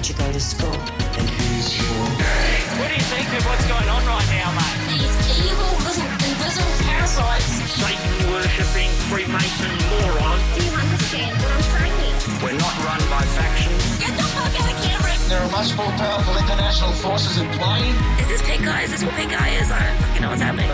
did you go to school? What do you think of what's going on right now, mate? These evil little invisible parasites. Satan worshipping Freemason moron. There are much more powerful international forces in play. Is this pink eye? Is this what pink eye is? I don't fucking know what's happening.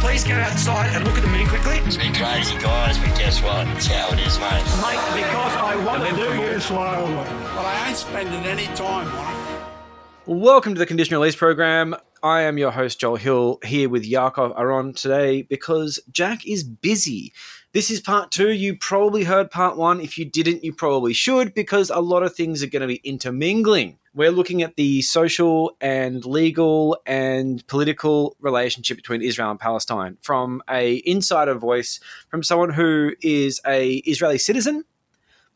Please go outside and look at the moon quickly. It's been crazy, guys, but guess what? It's how it is, mate. Mate, because I want to do you slowly. But I ain't spending any time on it. Welcome to the Conditional Release Program. I am your host, Joel Hill, here with Yaakov Aharon today because Jack is busy. This is part two. You probably heard part one. If you didn't, you probably should because a lot of things are going to be intermingling. We're looking at the social and legal and political relationship between Israel and Palestine from a insider voice from someone who is a Israeli citizen,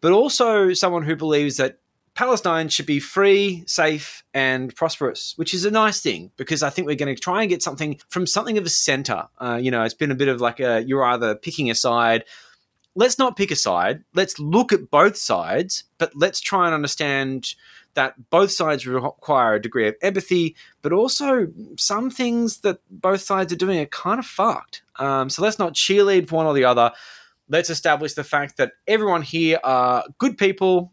but also someone who believes that Palestine should be free, safe, and prosperous, which is a nice thing because I think we're going to try and get something from something of a center. Uh, you know, it's been a bit of like a you're either picking a side. Let's not pick a side. Let's look at both sides, but let's try and understand that both sides require a degree of empathy, but also some things that both sides are doing are kind of fucked. Um, so let's not cheerlead for one or the other. Let's establish the fact that everyone here are good people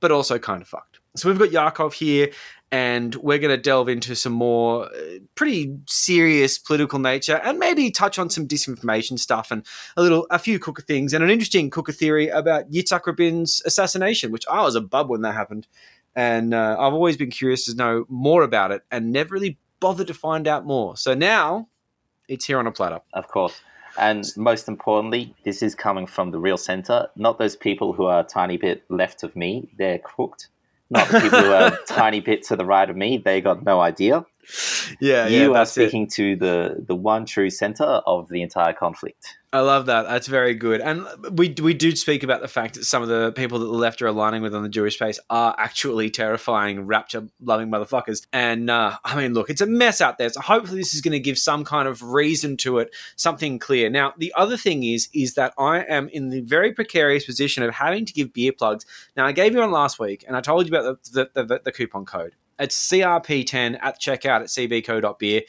but also kind of fucked. So we've got Yaakov here, and we're going to delve into some more uh, pretty serious political nature, and maybe touch on some disinformation stuff and a little, a few cooker things, and an interesting cooker theory about Yitzhak Rabin's assassination, which I was a bub when that happened, and uh, I've always been curious to know more about it, and never really bothered to find out more. So now it's here on a platter. Of course. And most importantly, this is coming from the real center, not those people who are a tiny bit left of me. They're cooked. Not the people who are a tiny bit to the right of me. They got no idea. Yeah, you yeah, are that's it. speaking to the, the one true center of the entire conflict. I love that. That's very good. And we we do speak about the fact that some of the people that the left are aligning with on the Jewish space are actually terrifying, rapture loving motherfuckers. And uh, I mean, look, it's a mess out there. So hopefully, this is going to give some kind of reason to it, something clear. Now, the other thing is, is that I am in the very precarious position of having to give beer plugs. Now, I gave you one last week, and I told you about the the, the, the coupon code. It's CRP10 at checkout at cbco.beer.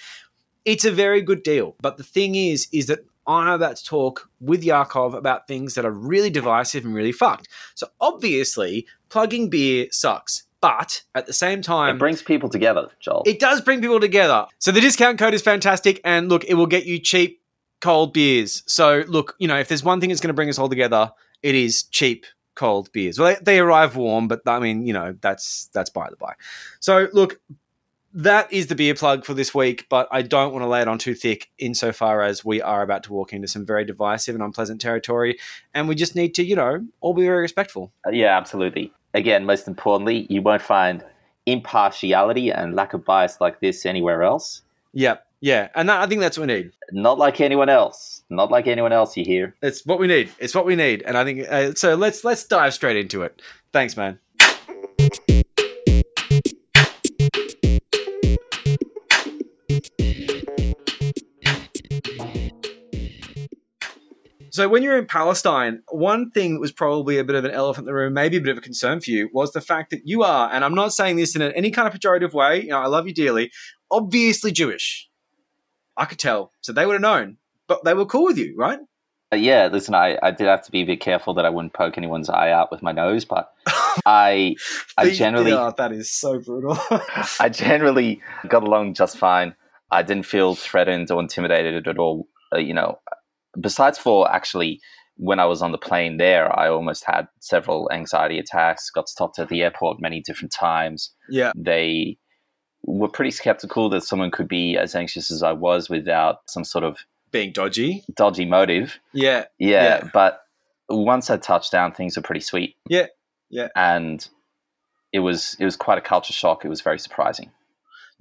It's a very good deal. But the thing is, is that I'm about to talk with Yaakov about things that are really divisive and really fucked. So obviously, plugging beer sucks. But at the same time, It brings people together, Joel. it does bring people together. So the discount code is fantastic, and look, it will get you cheap cold beers. So look, you know, if there's one thing that's going to bring us all together, it is cheap cold beers. Well, they, they arrive warm, but I mean, you know, that's that's by the by. So look, that is the beer plug for this week, but I don't want to lay it on too thick insofar as we are about to walk into some very divisive and unpleasant territory, and we just need to, you know, all be very respectful. Uh, yeah, absolutely. Again, most importantly, you won't find impartiality and lack of bias like this anywhere else. Yep. Yeah, and that, I think that's what we need. Not like anyone else. Not like anyone else you hear. It's what we need. It's what we need, and I think uh, so. Let's let's dive straight into it. Thanks, man. So when you're in Palestine, one thing that was probably a bit of an elephant in the room, maybe a bit of a concern for you, was the fact that you are, and I'm not saying this in any kind of pejorative way. You know, I love you dearly. Obviously Jewish. I could tell, so they would have known, but they were cool with you, right? Uh, yeah, listen, I, I did have to be a bit careful that I wouldn't poke anyone's eye out with my nose, but I I The- generally oh, that is so brutal. I generally got along just fine. I didn't feel threatened or intimidated at all. Uh, you know, besides for actually when I was on the plane there, I almost had several anxiety attacks. Got stopped at the airport many different times. yeah, They were pretty skeptical that someone could be as anxious as I was without some sort of being dodgy. dodgy motive. Yeah, Yeah, Yeah. but once I touched down, things were pretty sweet. Yeah, yeah. and it was it was quite a culture shock. It was very surprising.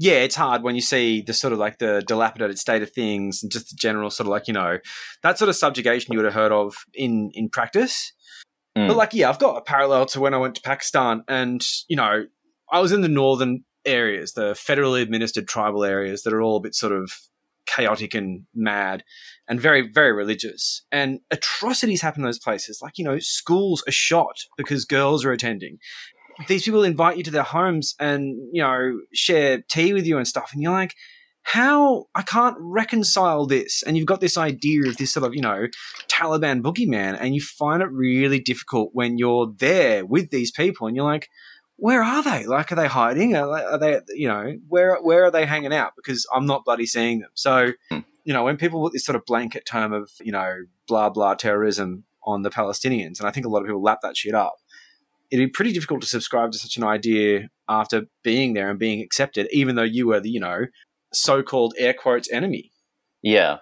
yeah, it's hard when you see the sort of like the dilapidated state of things and just the general sort of like you know that sort of subjugation you would have heard of in in practice. Mm. But like, yeah, I've got a parallel to when I went to Pakistan, and you know, I was in the northern areas, the federally administered tribal areas that are all a bit sort of chaotic and mad and very, very religious. And atrocities happen in those places. Like, you know, schools are shot because girls are attending. These people invite you to their homes and, you know, share tea with you and stuff. And you're like, how I can't reconcile this. And you've got this idea of this sort of, you know, Taliban boogeyman, and you find it really difficult when you're there with these people and you're like, where are they? Like, are they hiding? Are, are they, you know, where where are they hanging out? Because I'm not bloody seeing them. So, Hmm. you know, when people put this sort of blanket term of, you know, blah blah terrorism on the Palestinians, and I think a lot of people lap that shit up. It'd be pretty difficult to subscribe to such an idea after being there and being accepted, even though you were the, you know, so-called air quotes enemy. Yeah.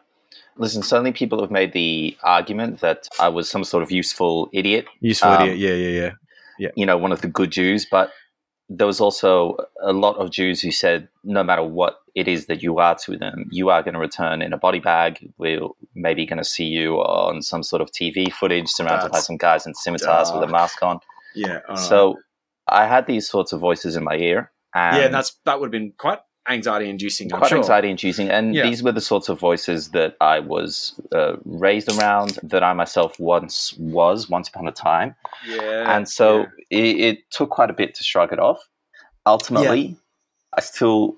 Listen, certainly people have made the argument that I was some sort of useful idiot, Useful Um, idiot. Yeah, yeah, yeah. You know, one of the good Jews, but there was also a lot of Jews who said no matter what it is that you are to them, you are going to return in a body bag. We're maybe going to see you on some sort of TV footage surrounded by some guys in scimitars with a mask on. Yeah. I. So I had these sorts of voices in my ear. And yeah, that's that would have been quite anxiety inducing. Quite sure. anxiety inducing. And Yeah. these were the sorts of voices that I was uh, raised around, that I myself once was, once upon a time. Yeah. and so yeah. it, it took quite a bit to shrug it off. Ultimately, I still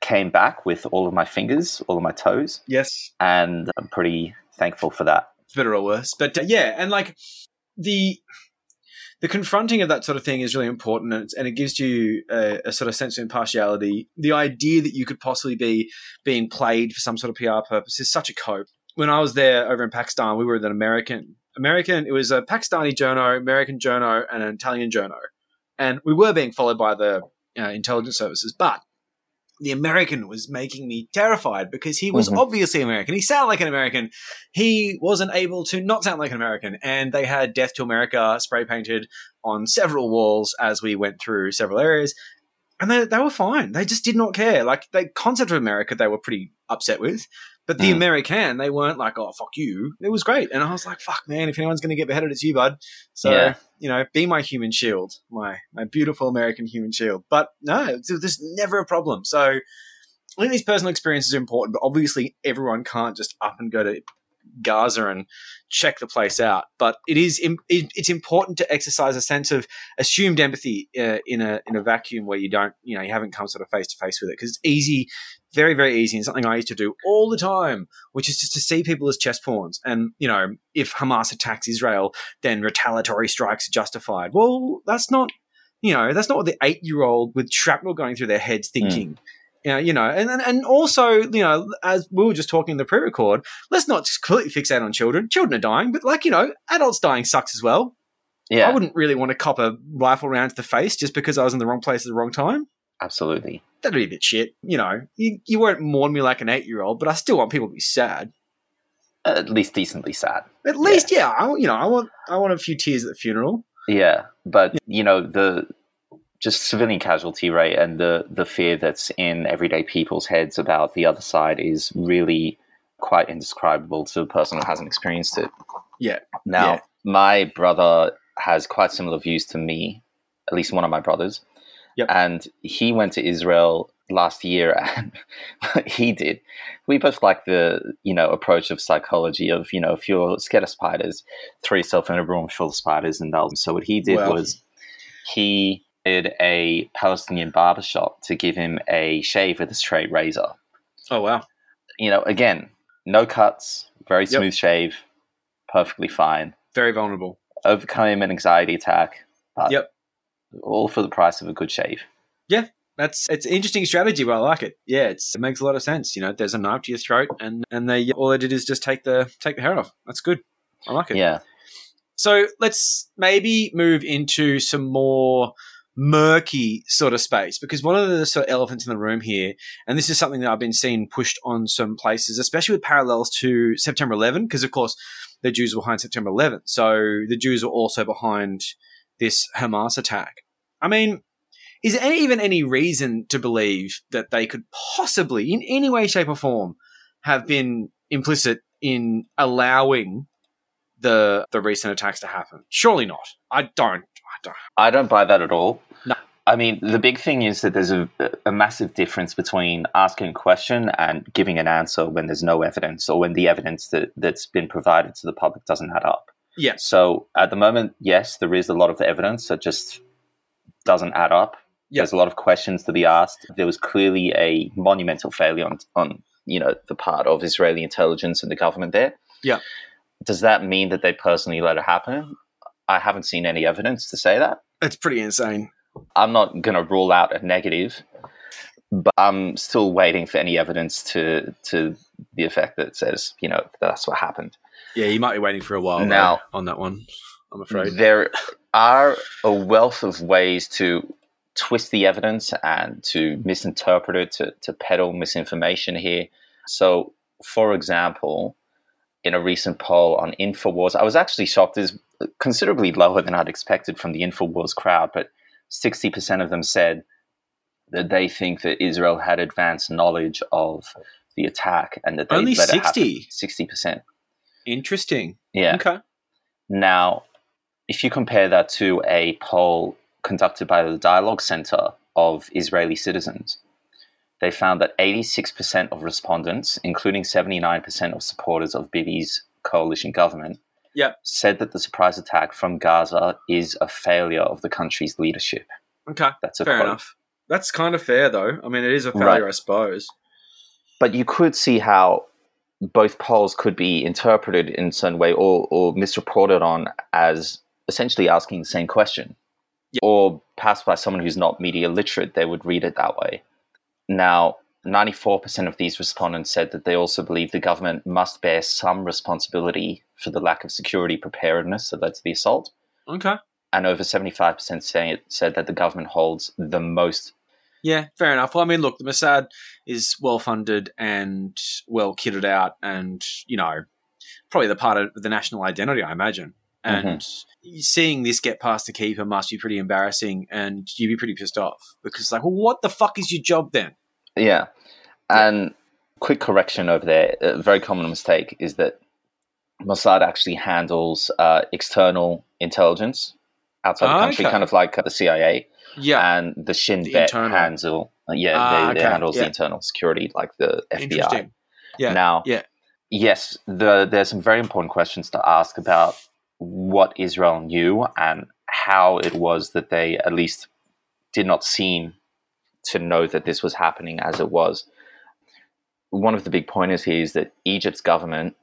came back with all of my fingers, all of my toes, yes, and I'm pretty thankful for that. it's better or worse, but uh, yeah, and like the the confronting of that sort of thing is really important, and, and it gives you a, a sort of sense of impartiality. The idea that you could possibly be being played for some sort of PR purpose is such a cope. When I was there over in Pakistan, we were with an American. American, it was a Pakistani journo, American journo, and an Italian journo, and we were being followed by the uh, intelligence services, but the American was making me terrified because he was Mhm. obviously American. He sounded like an American. He wasn't able to not sound like an American. And they had Death to America spray painted on several walls as we went through several areas. And they, they were fine. They just did not care. Like the concept of America, they were pretty upset with. But the Mm. American, they weren't like, oh, fuck you. It was great. And I was like, fuck, man, if anyone's going to get beheaded, it's you, bud. So, Yeah. you know, be my human shield, my, my beautiful American human shield. But no, there's never a problem. So I think these personal experiences are important, but obviously everyone can't just up and go to Gaza and check the place out. But it is it's important to exercise a sense of assumed empathy uh, in a in a vacuum where you don't you know you haven't come sort of face to face with it because it's easy, very very easy, and something I used to do all the time, which is just to see people as chess pawns. And you know, if Hamas attacks Israel, then retaliatory strikes are justified. Well, that's not. You know, that's not what the eight-year-old with shrapnel going through their heads thinking. Yeah, you know, and, and also, you know, as we were just talking in the pre-record, let's not just completely fixate on children. Children are dying, but like you know, adults dying sucks as well. Yeah, I wouldn't really want to cop a rifle round to the face just because I was in the wrong place at the wrong time. absolutely. That'd be a bit shit. You know, you, you won't mourn me like an eight-year-old, but I still want people to be sad. At least decently sad. At least, yeah, I, want- you know, I want I want a few tears at the funeral. Yeah, but you know the just civilian casualty rate and the the fear that's in everyday people's heads about the other side is really quite indescribable to a person who hasn't experienced it. Yeah. Now, Yeah. my brother has quite similar views to me, at least one of my brothers. Yep. And he went to Israel last year and he did. We both like the, you know, approach of psychology of, you know, if you're scared of spiders, throw yourself in a room full of spiders and they'll so what he did Well. was he a Palestinian barber shop to give him a shave with a straight razor. Oh wow, You know, again, no cuts, very Yep. smooth shave, perfectly fine very vulnerable. overcome an anxiety attack. Yep. All for the price of a good shave. Yeah, that's it's an interesting strategy, but I like it. Yeah, it's, it makes a lot of sense. You know, there's a knife to your throat, and and they all they did is just take the take the hair off. That's good. I like it. Yeah. So let's maybe move into some more murky sort of space because one of the sort of elephants in the room here, and this is something that I've been seeing pushed on some places, especially with parallels to September 11, because of course the Jews were behind September 11, so the Jews were also behind this Hamas attack. I mean, is there any, even any reason to believe that they could possibly, in any way, shape, or form, have been implicit in allowing the the recent attacks to happen? Surely not. I don't. I don't. I don't buy that at all. I mean, the big thing is that there's a, a massive difference between asking a question and giving an answer when there's no evidence or when the evidence that, that's been provided to the public doesn't add up. Yeah. So at the moment, yes, there is a lot of evidence that just doesn't add up. Yeah. There's a lot of questions to be asked. There was clearly a monumental failure on, on you know the part of Israeli intelligence and the government there. Yeah. Does that mean that they personally let it happen? I haven't seen any evidence to say that. It's pretty insane. I'm not going to rule out a negative, but I'm still waiting for any evidence to to the effect that says you know that's what happened. Yeah, you might be waiting for a while Now- though, on that one. I'm afraid. There are a wealth of ways to twist the evidence and to misinterpret it, to, to peddle misinformation here. So, for example, in a recent poll on InfoWars, I was actually shocked. It's considerably lower than I'd expected from the InfoWars crowd, but 60% of them said that they think that Israel had advanced knowledge of the attack and that they Only let it happen. 60? 60%. Interesting. Yeah. Okay. Now, if you compare that to a poll conducted by the Dialogue Center of Israeli citizens, they found that 86% of respondents, including 79% of supporters of Bibi's coalition government, Yep. said that the surprise attack from Gaza is a failure of the country's leadership. Okay. That's a Fair quote. enough. That's kind of fair, though. I mean, it is a failure, Right. I suppose. But you could see how both polls could be interpreted in some way or, or misreported on as essentially asking the same question. Or perhaps by someone who's not media literate, they would read it that way. Now, 94% of these respondents said that they also believe the government must bear some responsibility for the lack of security preparedness that led to the assault. Okay. And over 75% say, said that the government holds the most. Yeah, fair enough. Well, I mean, look, the Mossad is well funded and well kitted out, and you know, probably the part of the national identity, I imagine. Mm-hmm. And seeing this get past the keeper must be pretty embarrassing, and you'd be pretty pissed off because, like, well, what the fuck is your job then? Yeah. And quick correction over there a very common mistake is that Mossad actually handles uh, external intelligence outside Ah, the country, okay. kind of like the CIA. Yeah, and the Shin The Bet handle, uh, yeah, Ah, they, they handles yeah. the internal security, like the FBI. interesting. Yeah, Now, yeah. yes, the, there's some very important questions to ask about what Israel knew and how it was that they at least did not seem to know that this was happening as it was. One of the big pointers here is that Egypt's government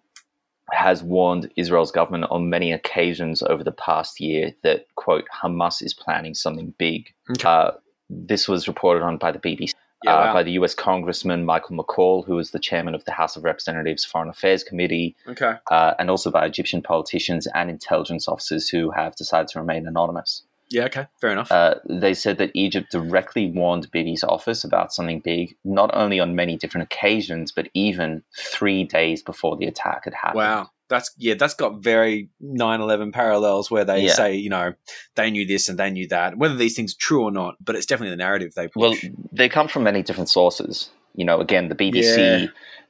has warned Israel's government on many occasions over the past year that, quote, Hamas is planning something big. Okay. Uh, this was reported on by the BBC Yeah, uh, by the US Congressman Michael McCall, who was the chairman of the House of Representatives Foreign Affairs Committee, Okay. uh, and also by Egyptian politicians and intelligence officers who have decided to remain anonymous. Yeah. Okay. Fair enough. Uh, they said that Egypt directly warned Bibi's office about something big, not only on many different occasions, but even three days before the attack had happened. Wow. That's yeah, that's got very 9-11 parallels where they Yeah. say, you know, they knew this and they knew that. Whether these things are true or not, but it's definitely the narrative they push. Well, they come from many different sources. You know, again, the BBC, Yeah.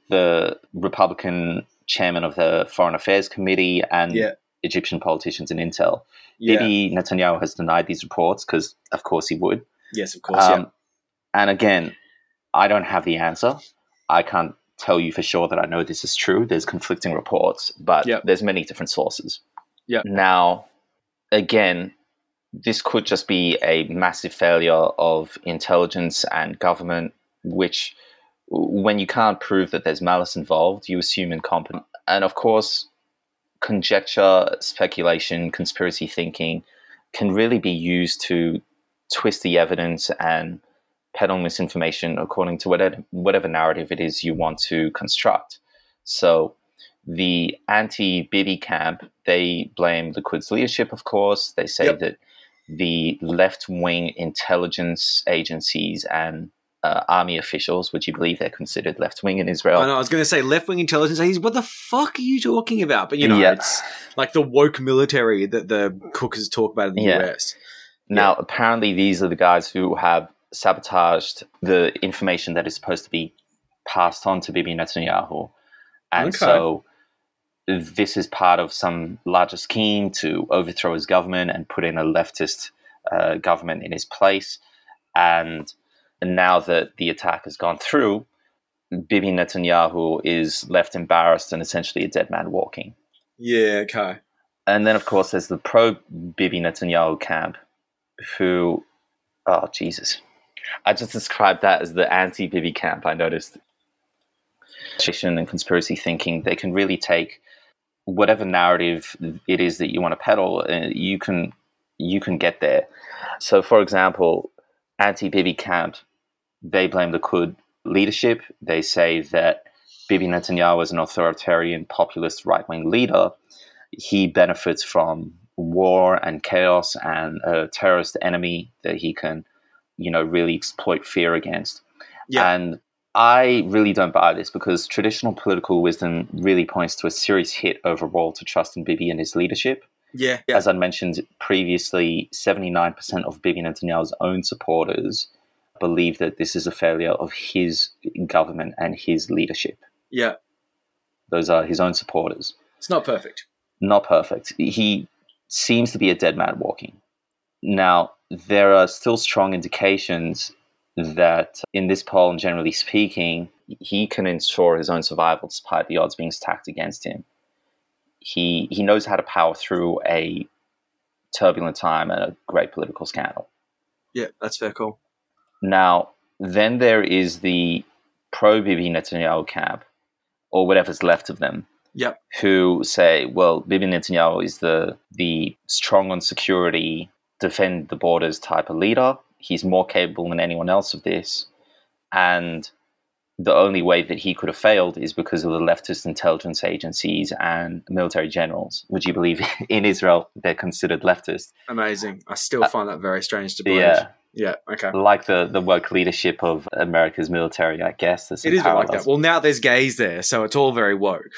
the Republican chairman of the Foreign Affairs Committee, and Yeah. Egyptian politicians and intel. Yeah. Bibi Netanyahu has denied these reports because, of course, he would. Yes, of course. Um, And again, I don't have the answer. I can't tell you for sure that I know this is true. There's conflicting reports, but Yep. there's many different sources. Yep. Now, again, this could just be a massive failure of intelligence and government, which, when you can't prove that there's malice involved, you assume incompetent. And of course, conjecture, speculation, conspiracy thinking can really be used to twist the evidence and peddle misinformation according to whatever, whatever narrative it is you want to construct. So, the anti Bibi camp, they blame the Likud's leadership, of course. They say Yep. that the left wing intelligence agencies and uh, army officials, Would you believe they're considered left wing in Israel. I know. I was going to say left wing intelligence. He's what the fuck are you talking about? But you know, Yeah. it's like the woke military that the cookers talk about in the Yeah. US. Now, apparently, these are the guys who have sabotaged the information that is supposed to be passed on to Bibi Netanyahu. And Okay. so, this is part of some larger scheme to overthrow his government and put in a leftist uh, government in his place. And now that the attack has gone through, Bibi Netanyahu is left embarrassed and essentially a dead man walking. Yeah, okay. And then, of course, there's the pro Bibi Netanyahu camp, who, oh, Jesus. I just described that as the anti Bibi camp, I noticed. Fiction and conspiracy thinking, they can really take whatever narrative it is that you want to peddle, uh, you can you can get there. So, for example, anti Bibi camp, they blame the Likud leadership. They say that Bibi Netanyahu is an authoritarian, populist right wing leader. He benefits from war and chaos and a terrorist enemy that he can, you know, really exploit fear against. Yeah. And I really don't buy this because traditional political wisdom really points to a serious hit overall to trust in Bibi and his leadership. Yeah, yeah. As I mentioned previously, 79% of Bibi Netanyahu's own supporters believe that this is a failure of his government and his leadership. yeah. Those are his own supporters. It's not perfect. Not perfect. He seems to be a dead man walking. Now, there are still strong indications that in this poll, and generally speaking, he can ensure his own survival despite the odds being stacked against him. He, he knows how to power through a turbulent time and a great political scandal. Yeah, that's fair call. Now, then there is the pro Bibi Netanyahu cab, or whatever's left of them, Yep. who say, well, Bibi Netanyahu is the the strong on security, defend the borders type of leader. He's more capable than anyone else of this, and the only way that he could have failed is because of the leftist intelligence agencies and military generals. Would you believe in Israel they're considered leftist? Amazing. I still uh, find that very strange to believe. Yeah, Yeah, okay. like the the woke leadership of America's military, I guess. It is a like that. Well, now there's gays there, so it's all very woke.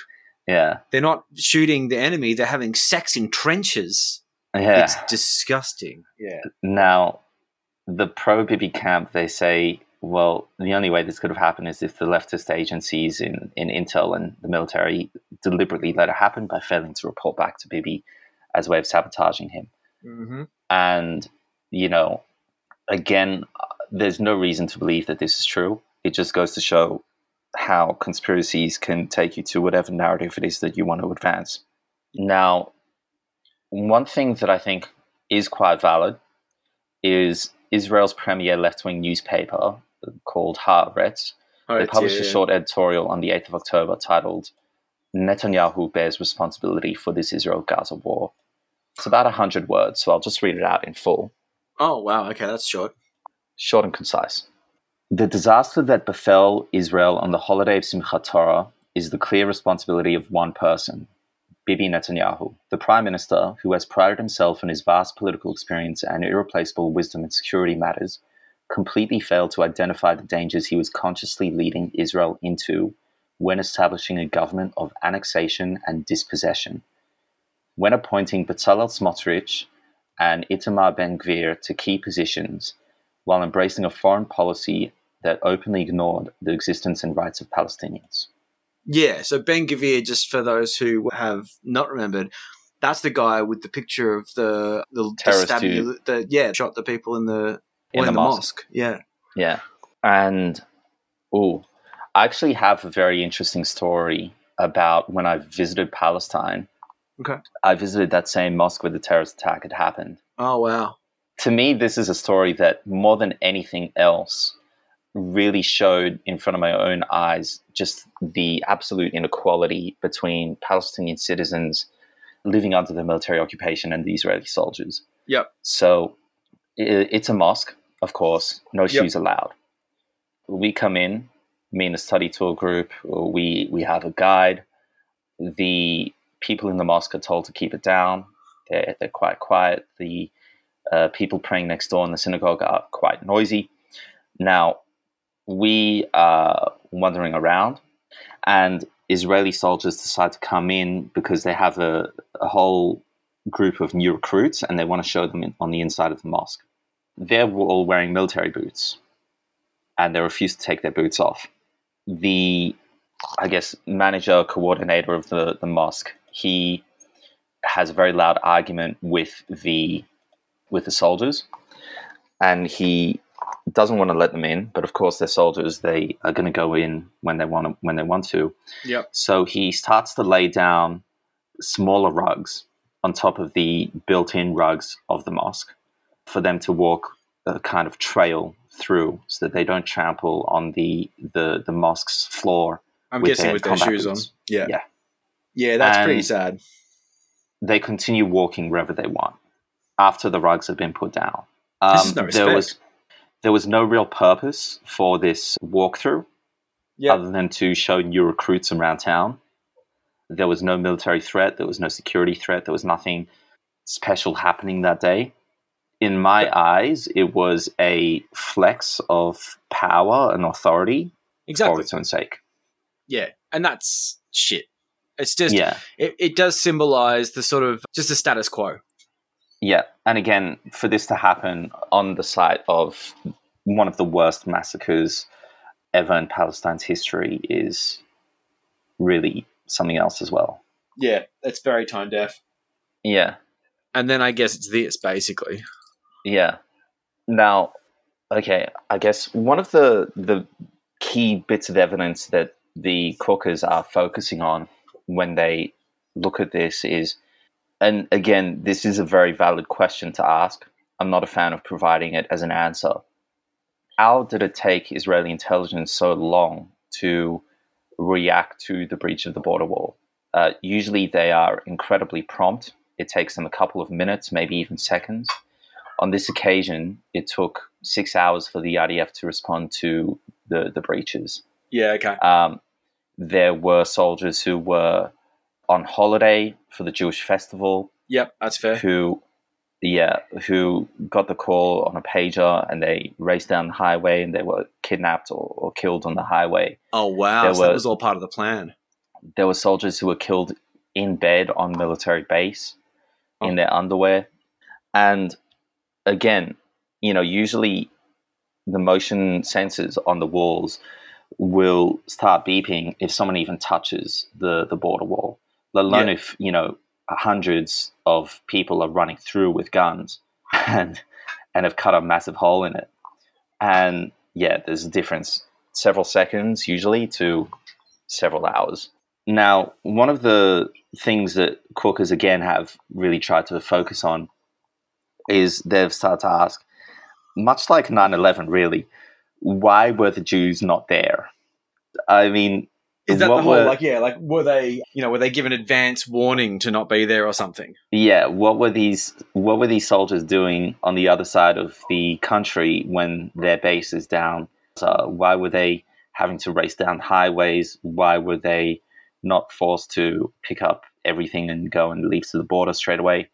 yeah, They're not shooting the enemy, they're having sex in trenches. yeah. It's disgusting. Yeah. Now, the pro Bibi camp, they say, well, the only way this could have happened is if the leftist agencies in, in Intel and the military deliberately let it happen by failing to report back to Bibi as a way of sabotaging him. Mm-hmm. And, you know, again, there's no reason to believe that this is true. It just goes to show how conspiracies can take you to whatever narrative it is that you want to advance. Now, one thing that I think is quite valid is Israel's premier left wing newspaper called Haaretz. Oh, They published a short editorial on the 8th of October titled Netanyahu Bears Responsibility for This Israel Gaza War. It's about 100 words, so I'll just read it out in full Oh, wow. Okay, that's short. short and concise. The disaster that befell Israel on the holiday of Simchat Torah is the clear responsibility of one person, Bibi Netanyahu, the prime minister who has prided himself on his vast political experience and irreplaceable wisdom in security matters, completely failed to identify the dangers he was consciously leading Israel into when establishing a government of annexation and dispossession. When appointing Bezalel Smotrich and Itamar Ben Gvir to key positions, while embracing a foreign policy that openly ignored the existence and rights of Palestinians. Yeah, so Ben Gvir, just for those who have not remembered, that's the guy with the picture of the the, the Terrorist stabbing, who- the, yeah, shot the people in the In well, the mosque. Yeah. Yeah. And, oh, I actually have a very interesting story about when I visited Palestine. Okay. I visited that same mosque where the terrorist attack had happened. Oh wow. to me, this is a story that more than anything else really showed in front of my own eyes just the absolute inequality between Palestinian citizens living under the military occupation and the Israeli soldiers. Yep. So it's a mosque, of course, no Yep. shoes allowed. We come in, me and a study tour group, we, we have a guide. The people in the mosque are told to keep it down. They're, they're quite quiet. The uh, people praying next door in the synagogue are quite noisy. Now, we are wandering around, and Israeli soldiers decide to come in because they have a, a whole group of new recruits and they want to show them in, on the inside of the mosque. They're all wearing military boots, and they refuse to take their boots off. The, I guess, manager, coordinator of the, the mosque, he has a very loud argument with the with the soldiers, and he doesn't want to let them in, but of course they're soldiers. They are going to go in when they want to, when they want to. Yep. So he starts to lay down smaller rugs on top of the built-in rugs of the mosque for them to walk a kind of trail through, so that they don't trample on the the, the mosque's floor. I'm With guessing their with their shoes on. Yeah. Yeah. Yeah, that's pretty sad. They continue walking wherever they want after the rugs have been put down. This is um, no there was there was no real purpose for this walkthrough Yeah. other than to show new recruits around town. There was no military threat. There was no security threat. There was nothing special happening that day. In my eyes, it was a flex of power and authority exactly. for its own sake. Yeah. And that's shit. It's just yeah, it, it does symbolize the sort of just the status quo. yeah. And again, for this to happen on the site of one of the worst massacres ever in Palestine's history is really something else as well. Yeah, it's very tone deaf. Yeah. And then I guess it's this basically. Yeah. Now, okay, I guess one of the the key bits of evidence that the Cookers are focusing on when they look at this is, and again, this is a very valid question to ask. I'm not a fan of providing it as an answer. How did it take Israeli intelligence so long to react to the breach of the border wall? Uh, usually, they are incredibly prompt. It takes them a couple of minutes, maybe even seconds on this occasion, it took six hours for the IDF to respond to the, the breaches. Yeah, okay. Um, there were soldiers who were on holiday for the Jewish festival Yep, that's fair. who, yeah, who got the call on a pager and they raced down the highway and they were kidnapped or, or killed on the highway. Oh wow, There so that was all part of the plan. There were soldiers who were killed in bed on military base Oh. in their underwear. And again, you know, usually the motion sensors on the walls will start beeping if someone even touches the, the border wall, let alone Yeah. if, you know, hundreds of people are running through with guns and and have cut a massive hole in it. And yeah, there's a difference several seconds usually to several hours. Now, one of the things that Cookers again have really tried to focus on is they've started to ask, much like 9 11, really, why were the Jews not there? I mean, Is that the whole were- like yeah, like were they you know, were they given advance warning to not be there or something? yeah, what were these what were these soldiers doing on the other side of the country when their base is down? So why were they having to race down highways? Why were they not forced to pick up everything and go and leave to the border straight away?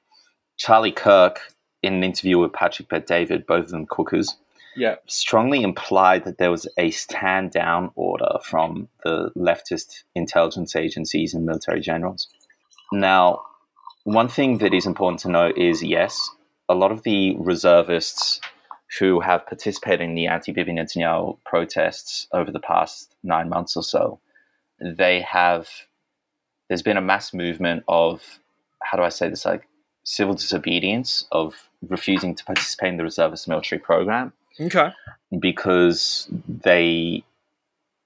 Charlie Kirk, in an interview with Patrick Bet David, both of them cookers, Yeah. strongly implied that there was a stand down order from the leftist intelligence agencies and military generals. Now, one thing that is important to note is yes, a lot of the reservists who have participated in the anti Bibi Netanyahu protests over the past nine months or so, they have, there's been a mass movement of, how do I say this, like civil disobedience, of refusing to participate in the reservist military program Okay. because they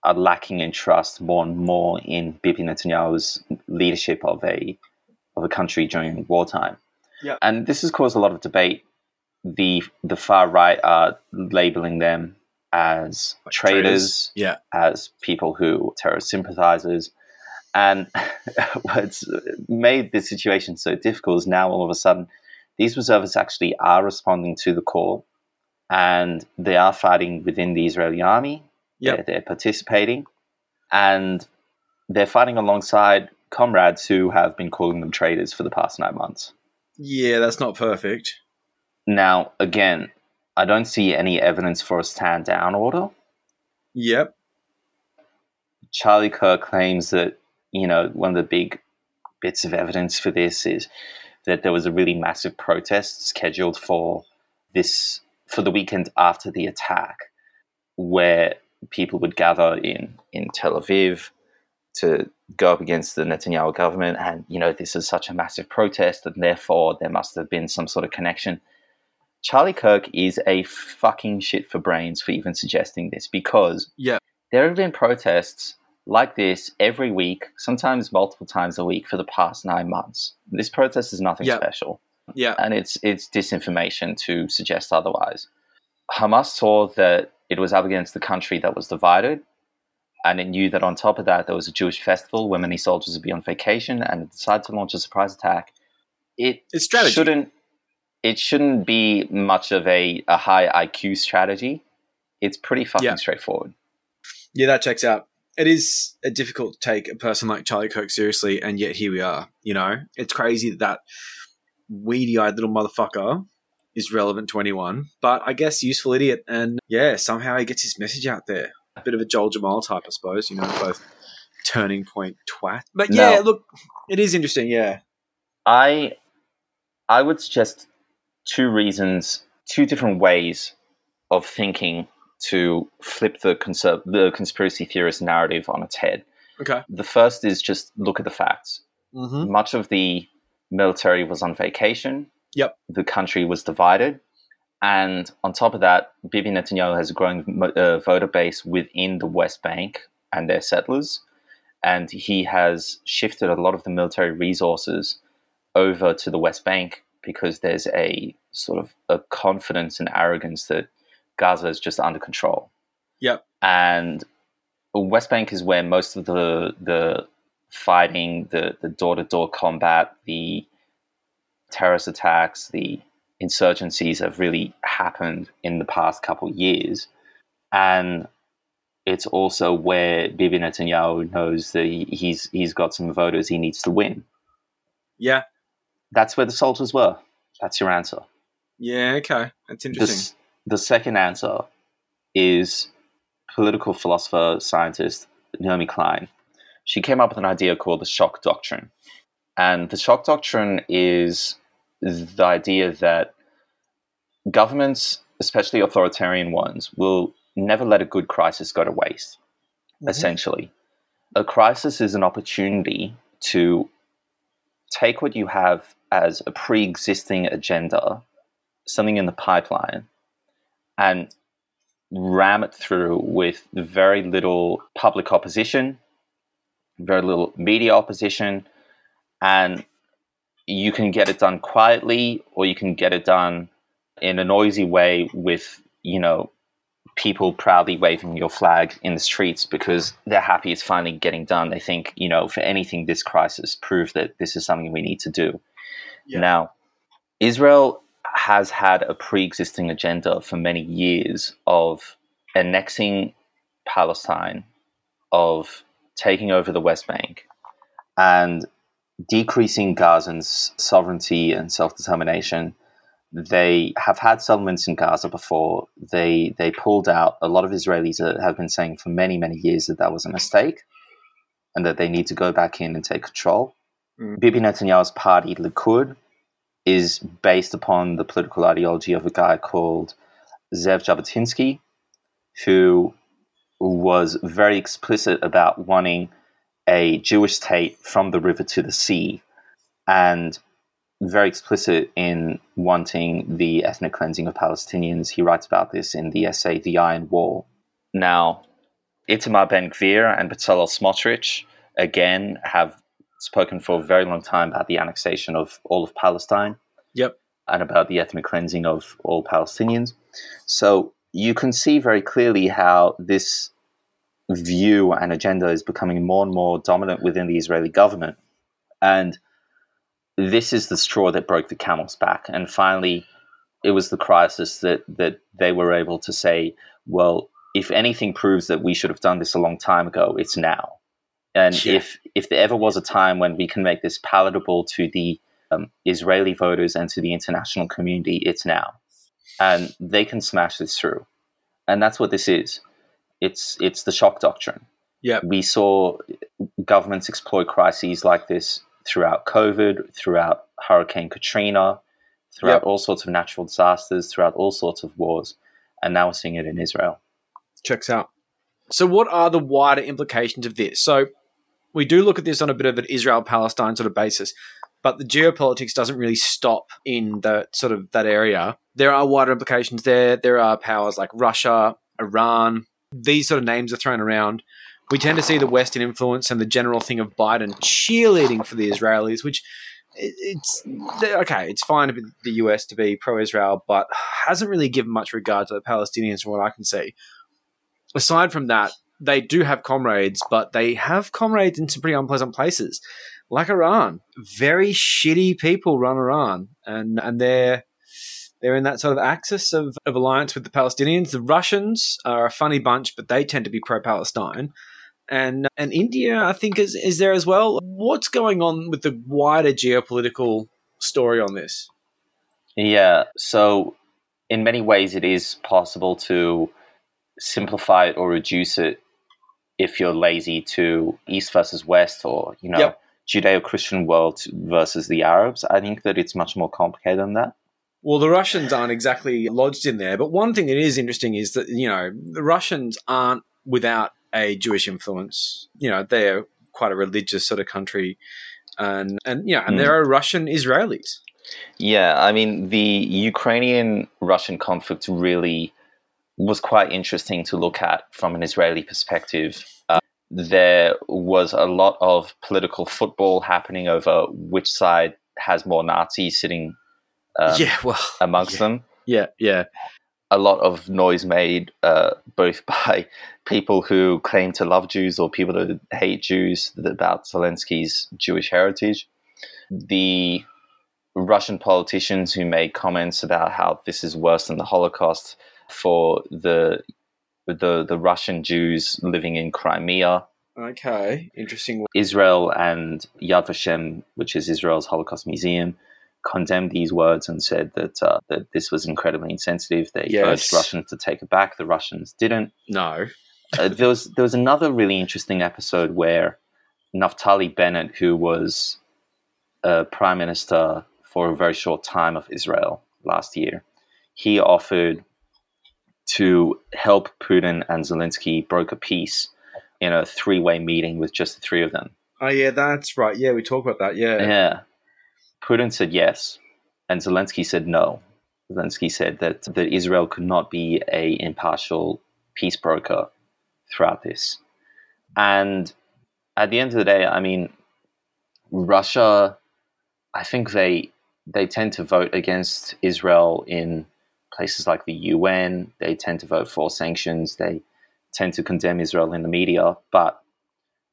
are lacking in trust more and more in Bibi Netanyahu's leadership of a of a country during wartime. Yeah. And this has caused a lot of debate. The the far right are labeling them as traitors, Yeah. as people who terrorist sympathizers. And what's made this situation so difficult is now all of a sudden these reservists actually are responding to the call and they are fighting within the Israeli army. Yep. They're, they're participating and they're fighting alongside comrades who have been calling them traitors for the past nine months. Yeah, that's not perfect. Now, again, I don't see any evidence for a stand down order. Yep. Charlie Kirk claims that, you know, one of the big bits of evidence for this is that there was a really massive protest scheduled for this, for the weekend after the attack, where people would gather in, in Tel Aviv to go up against the Netanyahu government. And, you know, this is such a massive protest, and therefore there must have been some sort of connection. Charlie Kirk is a fucking shit for brains for even suggesting this because Yeah. there have been protests like this every week, sometimes multiple times a week for the past nine months. This protest is nothing special, Yeah. and it's it's disinformation to suggest otherwise. Hamas saw that it was up against the country that was divided, and it knew that on top of that there was a Jewish festival where many soldiers would be on vacation, and it decided to launch a surprise attack. It It's strategy. shouldn't it shouldn't be much of a, a high IQ strategy. It's pretty fucking Yeah. straightforward. Yeah, that checks out. It is a difficult to take a person like Charlie Kirk seriously, and yet here we are. You know, it's crazy that that weedy-eyed little motherfucker is relevant to anyone, but I guess useful idiot. And yeah, somehow he gets his message out there. A bit of a Joel Jamal type, I suppose. You know, both turning point twat. But yeah, No. look, it is interesting. Yeah, I I would suggest two reasons, two different ways of thinking to flip the conser- the conspiracy theorist narrative on its head. okay. The first is just look at the facts. Mm-hmm. Much of the military was on vacation. Yep. The country was divided. And on top of that, Bibi Netanyahu has a growing uh, voter base within the West Bank and their settlers. And he has shifted a lot of the military resources over to the West Bank because there's a sort of a confidence and arrogance that Gaza is just under control. Yep. And West Bank is where most of the the fighting, the the door to door combat, the terrorist attacks, the insurgencies have really happened in the past couple of years, and it's also where Bibi Netanyahu knows that he, he's he's got some voters he needs to win. Yeah, That's where the soldiers were. That's your answer. yeah. Okay, that's interesting. s- the second answer is political philosopher, scientist Naomi Klein. She came up with an idea called the shock doctrine. And the shock doctrine is the idea that governments, especially authoritarian ones, will never let a good crisis go to waste, mm-hmm. essentially. A crisis is an opportunity to take what you have as a pre existing agenda, something in the pipeline, and ram it through with very little public opposition, very little media opposition, and you can get it done quietly or you can get it done in a noisy way with, you know, people proudly waving your flag in the streets because they're happy it's finally getting done. They think, you know, for anything, this crisis proved that this is something we need to do. Yeah. Now, Israel has had a pre existing agenda for many years of annexing Palestine, of taking over the West Bank, and decreasing Gazans' sovereignty and self determination. They have had settlements in Gaza before. They they pulled out. A lot of Israelis have been saying for many many years that that was a mistake, and that they need to go back in and take control. Mm. Bibi Netanyahu's party Likud is based upon the political ideology of a guy called Zev Jabotinsky, who was very explicit about wanting a Jewish state from the river to the sea, and very explicit in wanting the ethnic cleansing of Palestinians. He writes about this in the essay The Iron Wall. Now, Itamar Ben Gvir and Bezalel Smotrich, again, have spoken for a very long time about the annexation of all of Palestine Yep. and about the ethnic cleansing of all Palestinians. So you can see very clearly how this view and agenda is becoming more and more dominant within the Israeli government. And this is the straw that broke the camel's back. And finally, it was the crisis that, that they were able to say, well, if anything proves that we should have done this a long time ago, it's now. And Yeah. if if there ever was a time when we can make this palatable to the um, Israeli voters and to the international community, it's now. And they can smash this through. And that's what this is. It's it's the shock doctrine. Yeah, We saw governments exploit crises like this throughout COVID, throughout Hurricane Katrina, throughout Yep. all sorts of natural disasters, throughout all sorts of wars. And now we're seeing it in Israel. checks out. So, what are the wider implications of this? So, we do look at this on a bit of an Israel Palestine sort of basis, but the geopolitics doesn't really stop in the sort of that area. There are wider implications there. There are powers like Russia, Iran. These sort of names are thrown around. We tend to see the Western influence and the general thing of Biden cheerleading for the Israelis, which it's okay. It's fine for the US to be pro-Israel, but hasn't really given much regard to the Palestinians, from what I can see. Aside from that, they do have comrades, but they have comrades in some pretty unpleasant places, like Iran. Very shitty people run Iran, and and they're they're in that sort of axis of, of alliance with the Palestinians. The Russians are a funny bunch, but they tend to be pro-Palestine. And and India, I think, is is there as well. What's going on with the wider geopolitical story on this? Yeah, so in many ways, it is possible to simplify it or reduce it if you're lazy to East versus West or, you know, Yep. Judeo Christian world versus the Arabs. I think that it's much more complicated than that. Well, the Russians aren't exactly lodged in there, but one thing that is interesting is that you know the Russians aren't without a Jewish influence. You know, they're quite a religious sort of country, and and yeah, and Hmm. there are Russian Israelis. Yeah, I mean, the Ukrainian Russian conflict really was quite interesting to look at from an Israeli perspective. Uh, there was a lot of political football happening over which side has more Nazis sitting um, yeah, well, amongst yeah. them. yeah, yeah, A lot of noise made uh, both by people who claim to love Jews or people who hate Jews about Zelensky's Jewish heritage. The Russian politicians who made comments about how this is worse than the Holocaust for the the the Russian Jews living in Crimea. Okay, interesting. Israel and Yad Vashem, which is Israel's Holocaust Museum, condemned these words and said that uh, that this was incredibly insensitive. They Yes. urged Russians to take it back. The Russians didn't. No, Uh, there was there was another really interesting episode where Naftali Bennett, who was uh, prime minister for a very short time of Israel last year, he offered to help Putin and Zelensky broker peace in a three way meeting with just the three of them. oh yeah, that's right. Yeah, we talked about that. Yeah, Yeah. Putin said yes, and Zelensky said no. Zelensky said that, that Israel could not be a impartial peace broker throughout this. And at the end of the day, I mean, Russia, I think they they tend to vote against Israel in places like the UN. They tend to vote for sanctions. They tend to condemn Israel in the media, but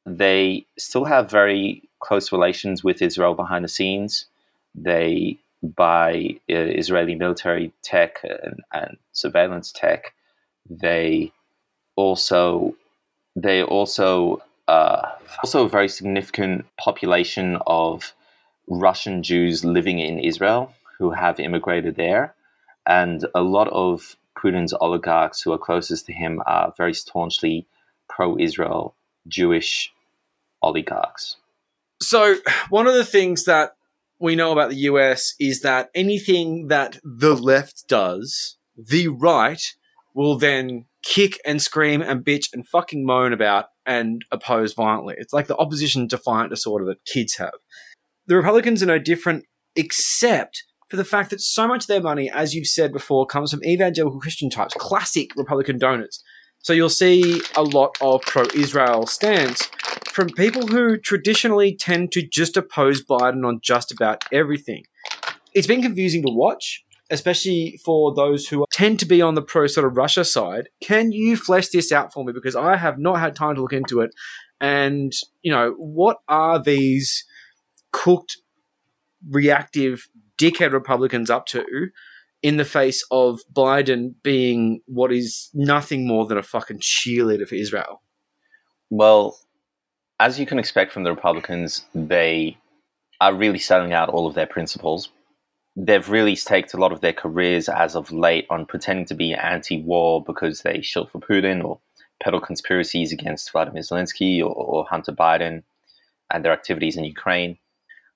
they still have very close relations with Israel behind the scenes. They buy uh, Israeli military tech and, and surveillance tech. They also they also uh, also a very significant population of Russian Jews living in Israel who have immigrated there, and a lot of Putin's oligarchs who are closest to him are very staunchly pro-Israel Jewish oligarchs. So, one of the things that we know about the US is that anything that the left does, the right will then kick and scream and bitch and fucking moan about and oppose violently. It's like the opposition defiant disorder that kids have. The Republicans are no different, except for the fact that so much of their money, as you've said before, comes from evangelical Christian types, classic Republican donors. So you'll see a lot of pro Israel stance from people who traditionally tend to just oppose Biden on just about everything. It's been confusing to watch, especially for those who tend to be on the pro sort of Russia side. Can you flesh this out for me? Because I have not had time to look into it. And, you know, what are these cooked, reactive, dickhead Republicans up to in the face of Biden being what is nothing more than a fucking cheerleader for Israel? Well, as you can expect from the Republicans, they are really selling out all of their principles. They've really staked a lot of their careers as of late on pretending to be anti war because they shield for Putin or peddle conspiracies against Vladimir Zelensky or, or Hunter Biden and their activities in Ukraine.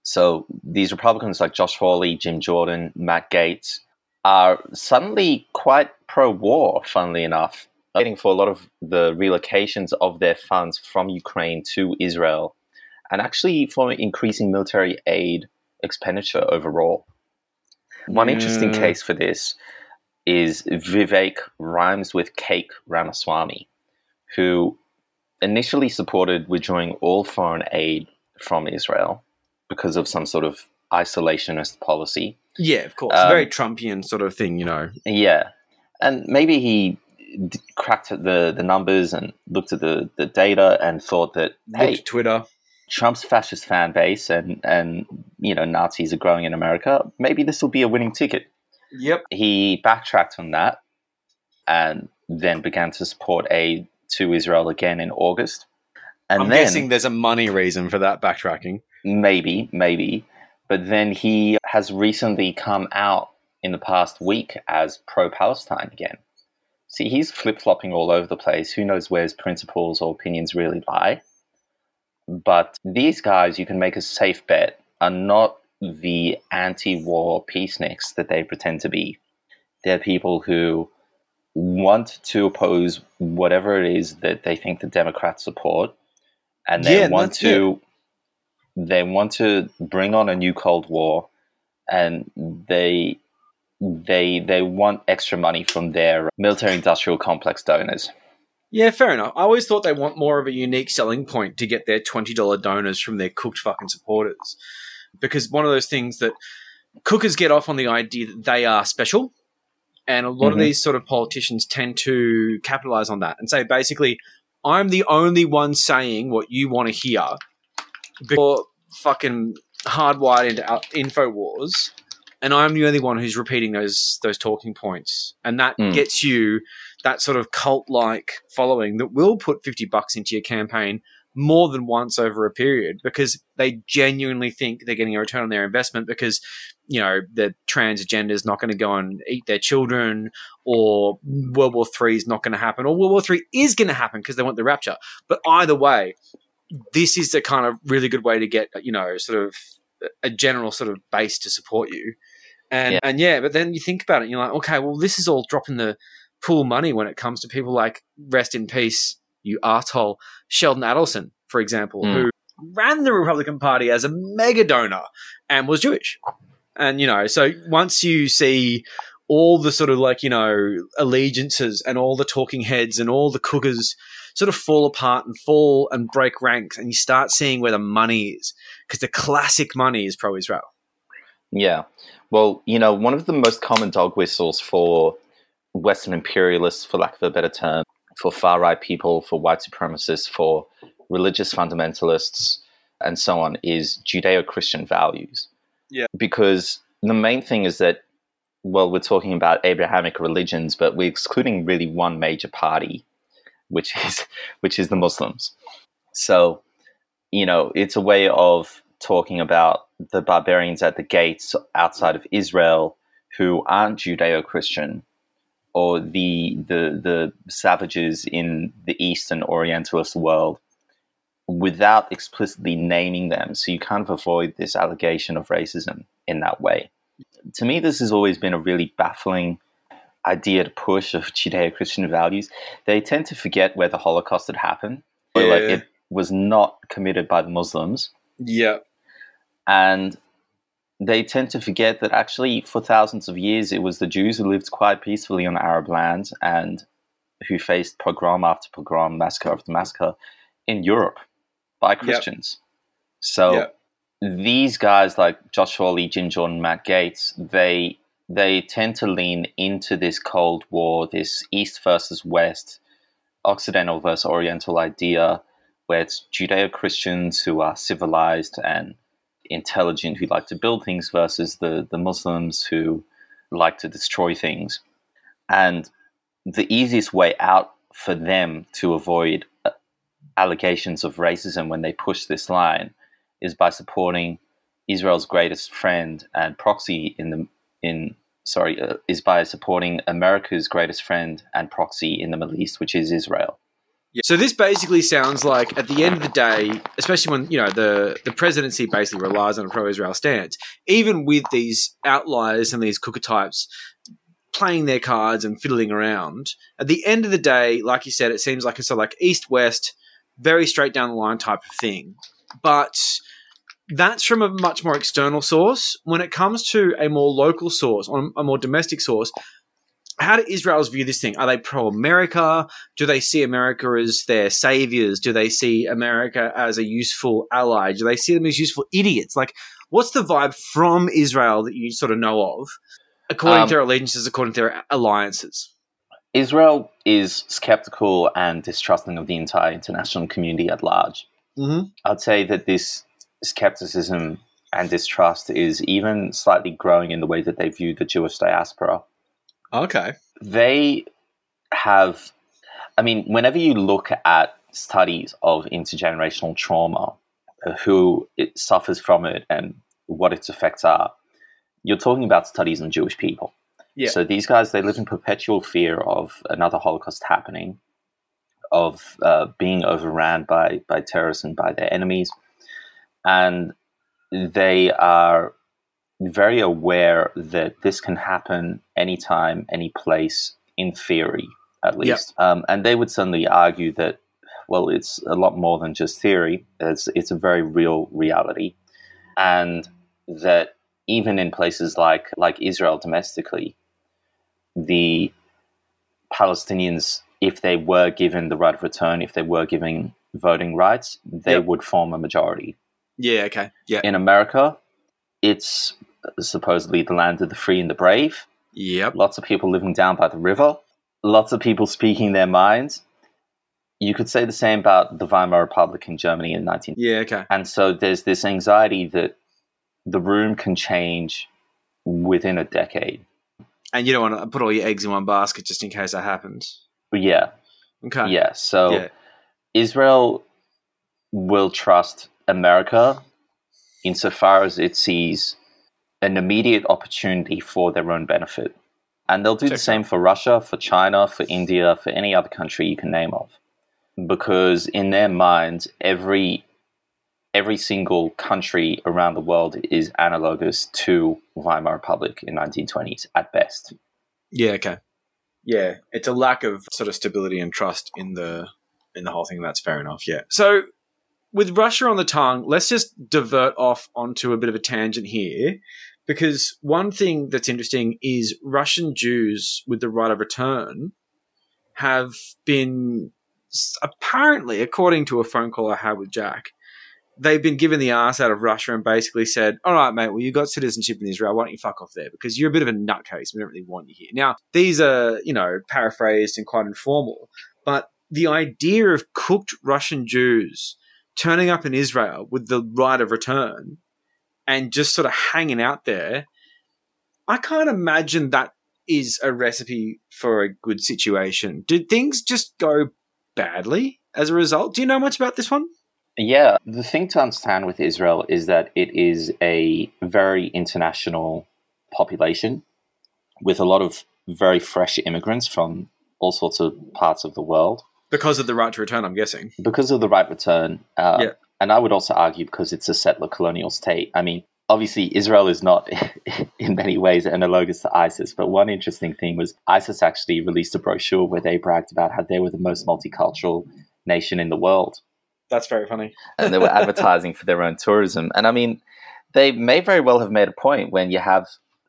So these Republicans like Josh Hawley, Jim Jordan, Matt Gaetz are suddenly quite pro war, funnily enough waiting for a lot of the relocations of their funds from Ukraine to Israel, and actually for increasing military aid, expenditure overall. One interesting mm. case for this is Vivek rhymes with Cake Ramaswamy, who initially supported withdrawing all foreign aid from Israel because of some sort of isolationist policy. Yeah, of course. Um, Very Trumpian sort of thing, you know. Yeah, and maybe he d- cracked at the the numbers and looked at the the data and thought that hey, Twitter. Trump's fascist fan base and and you know Nazis are growing in America. Maybe this will be a winning ticket. Yep. He backtracked on that and then began to support aid to Israel again in August. And I'm then guessing there's a money reason for that backtracking. Maybe, maybe, but then he has recently come out in the past week as pro-Palestine again. See, he's flip-flopping all over the place. Who knows where his principles or opinions really lie? But these guys, you can make a safe bet, are not the anti-war peaceniks that they pretend to be. They're people who want to oppose whatever it is that they think the Democrats support, and they Yeah, want to they want to bring on a new Cold War, and they they they want extra money from their military-industrial complex donors. Yeah, fair enough. I always thought they want more of a unique selling point to get their $20 donors from their cooked fucking supporters. Because one of those things that cookers get off on the idea that they are special. And a lot of Mhm. these sort of politicians tend to capitalize on that and say, basically, I'm the only one saying what you want to hear before fucking hardwired into our info wars and i'm the only one who's repeating those those talking points and that Mm. gets you that sort of cult like following that will put 50 bucks into your campaign more than once over a period because they genuinely think they're getting a return on their investment because you know the trans agenda is not going to go and eat their children or world war three is not going to happen or world war three is going to happen because they want the rapture but either way this is the kind of really good way to get you know sort of a general sort of base to support you and Yeah. and yeah but then you think about it and you're like okay well this is all dropping the pool money when it comes to people like rest in peace you arsehole sheldon adelson for example Mm. who ran the republican party as a mega donor and was jewish and you know so once you see all the sort of like you know allegiances and all the talking heads and all the cookers sort of fall apart and fall and break ranks and you start seeing where the money is because the classic money is pro-israel Yeah. Well, you know, one of the most common dog whistles for Western imperialists, for lack of a better term, for far right people, for white supremacists, for religious fundamentalists, and so on, is Judeo Christian values. Yeah. Because the main thing is that, well, we're talking about Abrahamic religions, but we're excluding really one major party, which is which is the Muslims. So, you know, it's a way of talking about the barbarians at the gates outside of Israel who aren't Judeo-Christian, or the the the savages in the Eastern Orientalist world, without explicitly naming them. So you kind of avoid this allegation of racism in that way. To me, this has always been a really baffling idea to push of Judeo-Christian values. They tend to forget where the Holocaust had happened. Where, Like Yeah. it was not committed by the Muslims yeah and they tend to forget that actually for thousands of years it was the Jews who lived quite peacefully on Arab land and who faced pogrom after pogrom, massacre after massacre in Europe by Christians. So Yep. these guys like Josh Hawley, Jim Jordan, Matt Gaetz, they they tend to lean into this Cold War, this East versus West, Occidental versus Oriental idea, where it's Judeo Christians who are civilized and intelligent, who like to build things, versus the, the Muslims who like to destroy things. And the easiest way out for them to avoid uh, allegations of racism when they push this line is by supporting Israel's greatest friend and proxy in the in sorry uh, is by supporting America's greatest friend and proxy in the Middle East, which is Israel. So this basically sounds like, at the end of the day, especially when you know the the presidency basically relies on a pro-Israel stance, even with these outliers and these cooker types playing their cards and fiddling around, at the end of the day, like you said, it seems like a sort of like east-west, very straight down the line type of thing. But that's from a much more external source. When it comes to a more local source, on a more domestic source, how do Israelis view this thing? Are they pro America? Do they see America as their saviors? Do they see America as a useful ally? Do they see them as useful idiots? Like, what's the vibe from Israel that you sort of know of, according Um, to their allegiances, according to their alliances? Israel is skeptical and distrusting of the entire international community at large. Mm-hmm. I'd say that this skepticism and distrust is even slightly growing in the way that they view the Jewish diaspora. Okay. They have, I mean, whenever you look at studies of intergenerational trauma, uh, who it suffers from it and what its effects are, you're talking about studies on Jewish people. Yeah. So these guys, they live in perpetual fear of another Holocaust happening, of uh, being overran by, by terrorists and by their enemies. And they are very aware that this can happen anytime, any place, in theory, at least. Um, and they would suddenly argue that, well, it's a lot more than just theory. It's, it's a very real reality. And that even in places like, like Israel domestically, the Palestinians, if they were given the right of return, if they were given voting rights, they Yep. would form a majority. Yeah. Okay. Yeah. In America, it's supposedly the land of the free and the brave. Yep. Lots of people living down by the river, lots of people speaking their minds. You could say the same about the Weimar Republic in Germany in 19. Yeah. Okay. And so there's this anxiety that the room can change within a decade. And you don't want to put all your eggs in one basket just in case that happens. Yeah, Okay. yeah. So Yeah. Israel will trust America insofar as it sees an immediate opportunity for their own benefit. And they'll do the Checks same for Russia, for China, for India, for any other country you can name of. Because in their minds, every every single country around the world is analogous to Weimar Republic in 1920s at best. Yeah, okay. Yeah, it's a lack of sort of stability and trust in the in the whole thing. That's fair enough. Yeah. So with Russia on the tongue, let's just divert off onto a bit of a tangent here, because one thing that's interesting is Russian Jews with the right of return have been apparently, according to a phone call I had with Jack, they've been given the ass out of Russia and basically said, "All right, mate. Well, you got citizenship in Israel. Why don't you fuck off there? Because you're a bit of a nutcase. We don't really want you here." Now, these are you know paraphrased and quite informal, but the idea of cooked Russian Jews turning up in Israel with the right of return and just sort of hanging out there, I can't imagine that is a recipe for a good situation. Did things just go badly as a result? Do you know much about this one? Yeah, the thing to understand with Israel is that it is a very international population with a lot of very fresh immigrants from all sorts of parts of the world. Because of the right to return, I'm guessing. Because of the right return, uh, Yeah. and I would also argue because it's a settler colonial state. I mean, obviously, Israel is not in many ways analogous to ISIS, but one interesting thing was ISIS actually released a brochure where they bragged about how they were the most multicultural nation in the world That's very funny. and they were advertising for their own tourism. And I mean, they may very well have made a point when you have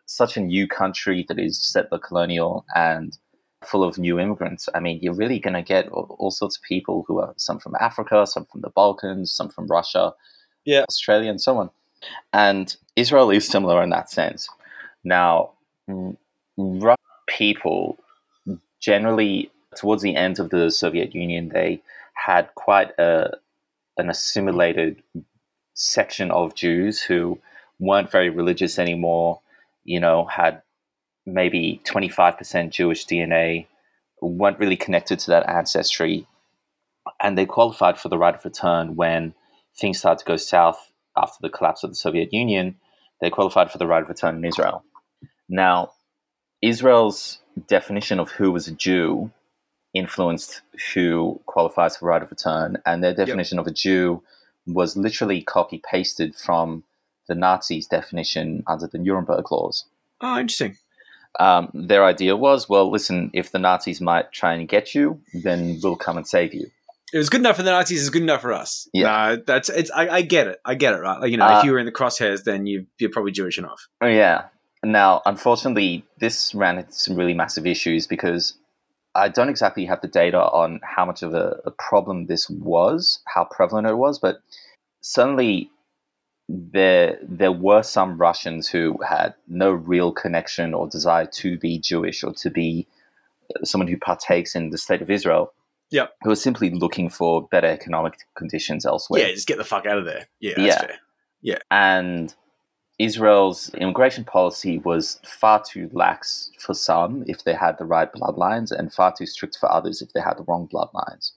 such a new country that is settler colonial and full of new immigrants. I mean, you're really going to get all, all sorts of people who are some from Africa, some from the Balkans, some from Russia, Yeah. Australia, and so on. And Israel is similar in that sense. Now, r- Russian people generally, towards the end of the Soviet Union, they had quite a an assimilated section of Jews who weren't very religious anymore, you know, had maybe 25% Jewish DNA, weren't really connected to that ancestry. And they qualified for the right of return when things started to go south after the collapse of the Soviet Union. They qualified for the right of return in Israel. Now, Israel's definition of who was a Jew influenced who qualifies for right of return, and their definition of a Jew was literally copy pasted from the Nazis' definition under the Nuremberg laws. Oh, interesting. Um, their idea was, well, listen, if the Nazis might try and get you, then we'll come and save you. It was good enough for the Nazis. It's good enough for us. Yeah. no, that's it's. I, I get it. I get it. Right. Like you know, Uh, if you were in the crosshairs, then you you're probably Jewish enough. Oh, yeah. Now, unfortunately, this ran into some really massive issues because I don't exactly have the data on how much of a, a problem this was, how prevalent it was, but certainly there there were some Russians who had no real connection or desire to be Jewish or to be uh, someone who partakes in the state of Israel. Yep. Who were simply looking for better economic conditions elsewhere. Yeah, just get the fuck out of there. Yeah, that's Yeah. fair. and Israel's immigration policy was far too lax for some if they had the right bloodlines, and far too strict for others if they had the wrong bloodlines.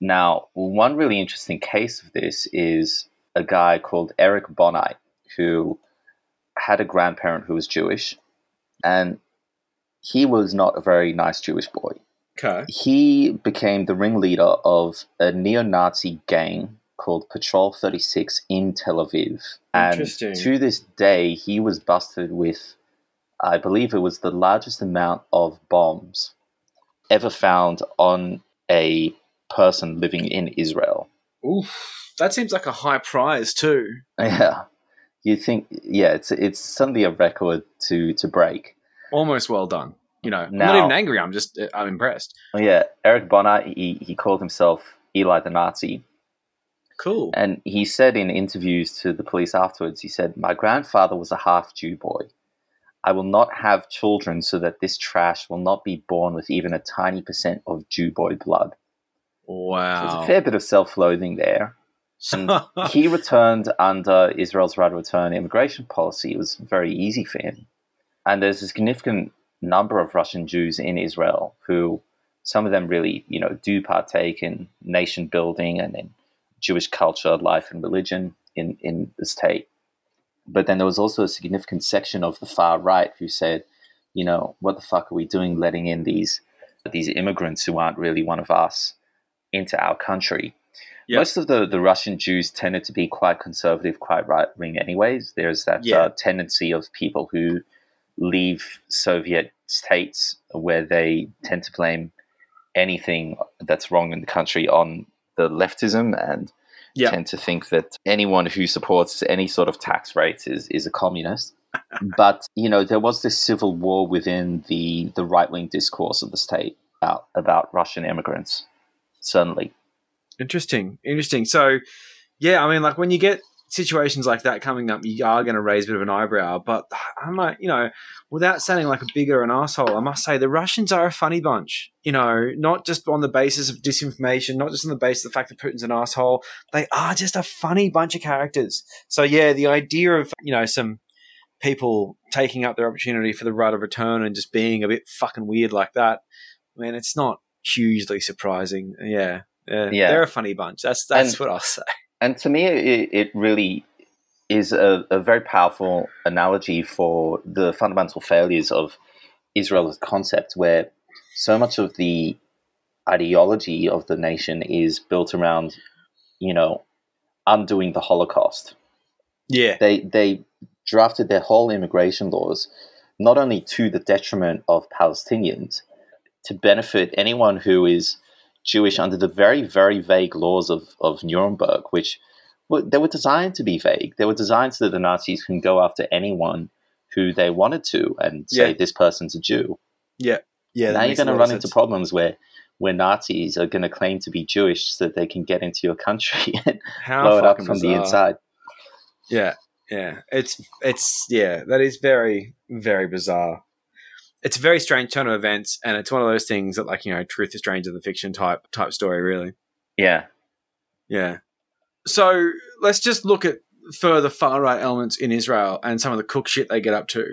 Now, one really interesting case of this is a guy called Eric Bonai, who had a grandparent who was Jewish, and he was not a very nice Jewish boy Okay. he became the ringleader of a neo-Nazi gang called Patrol 36 in Tel Aviv. And to this day, he was busted with, I believe it was the largest amount of bombs ever found on a person living in Israel. Oof, that seems like a high prize too. Yeah. You think, yeah, it's it's suddenly a record to to break. Almost well done. You know, I'm not even angry. I'm just I'm impressed. Oh, yeah, Eric Bonner, he, he called himself Eli the Nazi. Cool. And he said in interviews to the police afterwards, he said, My grandfather was a half Jew boy. I will not have children so that this trash will not be born with even a tiny percent of Jew boy blood. So there's Wow. a fair bit of self loathing there. Mm. And he returned under Israel's right of return immigration policy. It was very easy for him. And there's a significant number of Russian Jews in Israel who, some of them really, you know, do partake in nation building and in Jewish culture, life, and religion in, in the state. But then there was also a significant section of the far right who said, you know, what the fuck are we doing letting in these these immigrants who aren't really one of us into our country? Yep. Most of the, the Russian Jews tended to be quite conservative, quite right wing, anyways. There's that Yeah. uh, tendency of people who leave Soviet states where they tend to blame anything that's wrong in the country on the leftism and Yeah. tend to think that anyone who supports any sort of tax rates is, is a communist. but you know, there was this civil war within the, the right wing discourse of the state about about Russian immigrants. Certainly. Interesting. Interesting. So, yeah, I mean, like when you get situations like that coming up, you are going to raise a bit of an eyebrow. But I'm like, you know, without sounding like a bigger an asshole, I must say the Russians are a funny bunch. You know, not just on the basis of disinformation, not just on the basis of the fact that Putin's an asshole. They are just a funny bunch of characters. So, yeah, the idea of, you know, some people taking up their opportunity for the right of return and just being a bit fucking weird like that, man, it's not hugely surprising. Yeah. Yeah, Yeah. they're a funny bunch. That's that's And- what I'll say. And to me, it, it really is a, a very powerful analogy for the fundamental failures of Israel as a concept, where so much of the ideology of the nation is built around, you know, undoing the Holocaust. Yeah, They they drafted their whole immigration laws not only to the detriment of Palestinians, to benefit anyone who is Jewish under the very very vague laws of of Nuremberg, which were, they were designed to be vague. They were designed so that the Nazis can go after anyone who they wanted to and say Yeah. this person's a Jew. yeah, yeah. now you're going to run into problems where where Nazis are going to claim to be Jewish so that they can get into your country and How blow it up from the bizarre. inside. Yeah, yeah. It's it's yeah. That is very very bizarre. It's a very strange turn of events, and it's one of those things that, like you know, truth is stranger than fiction type type story. Really, Yeah. yeah. So let's just look at further far right elements in Israel and some of the cook shit they get up to.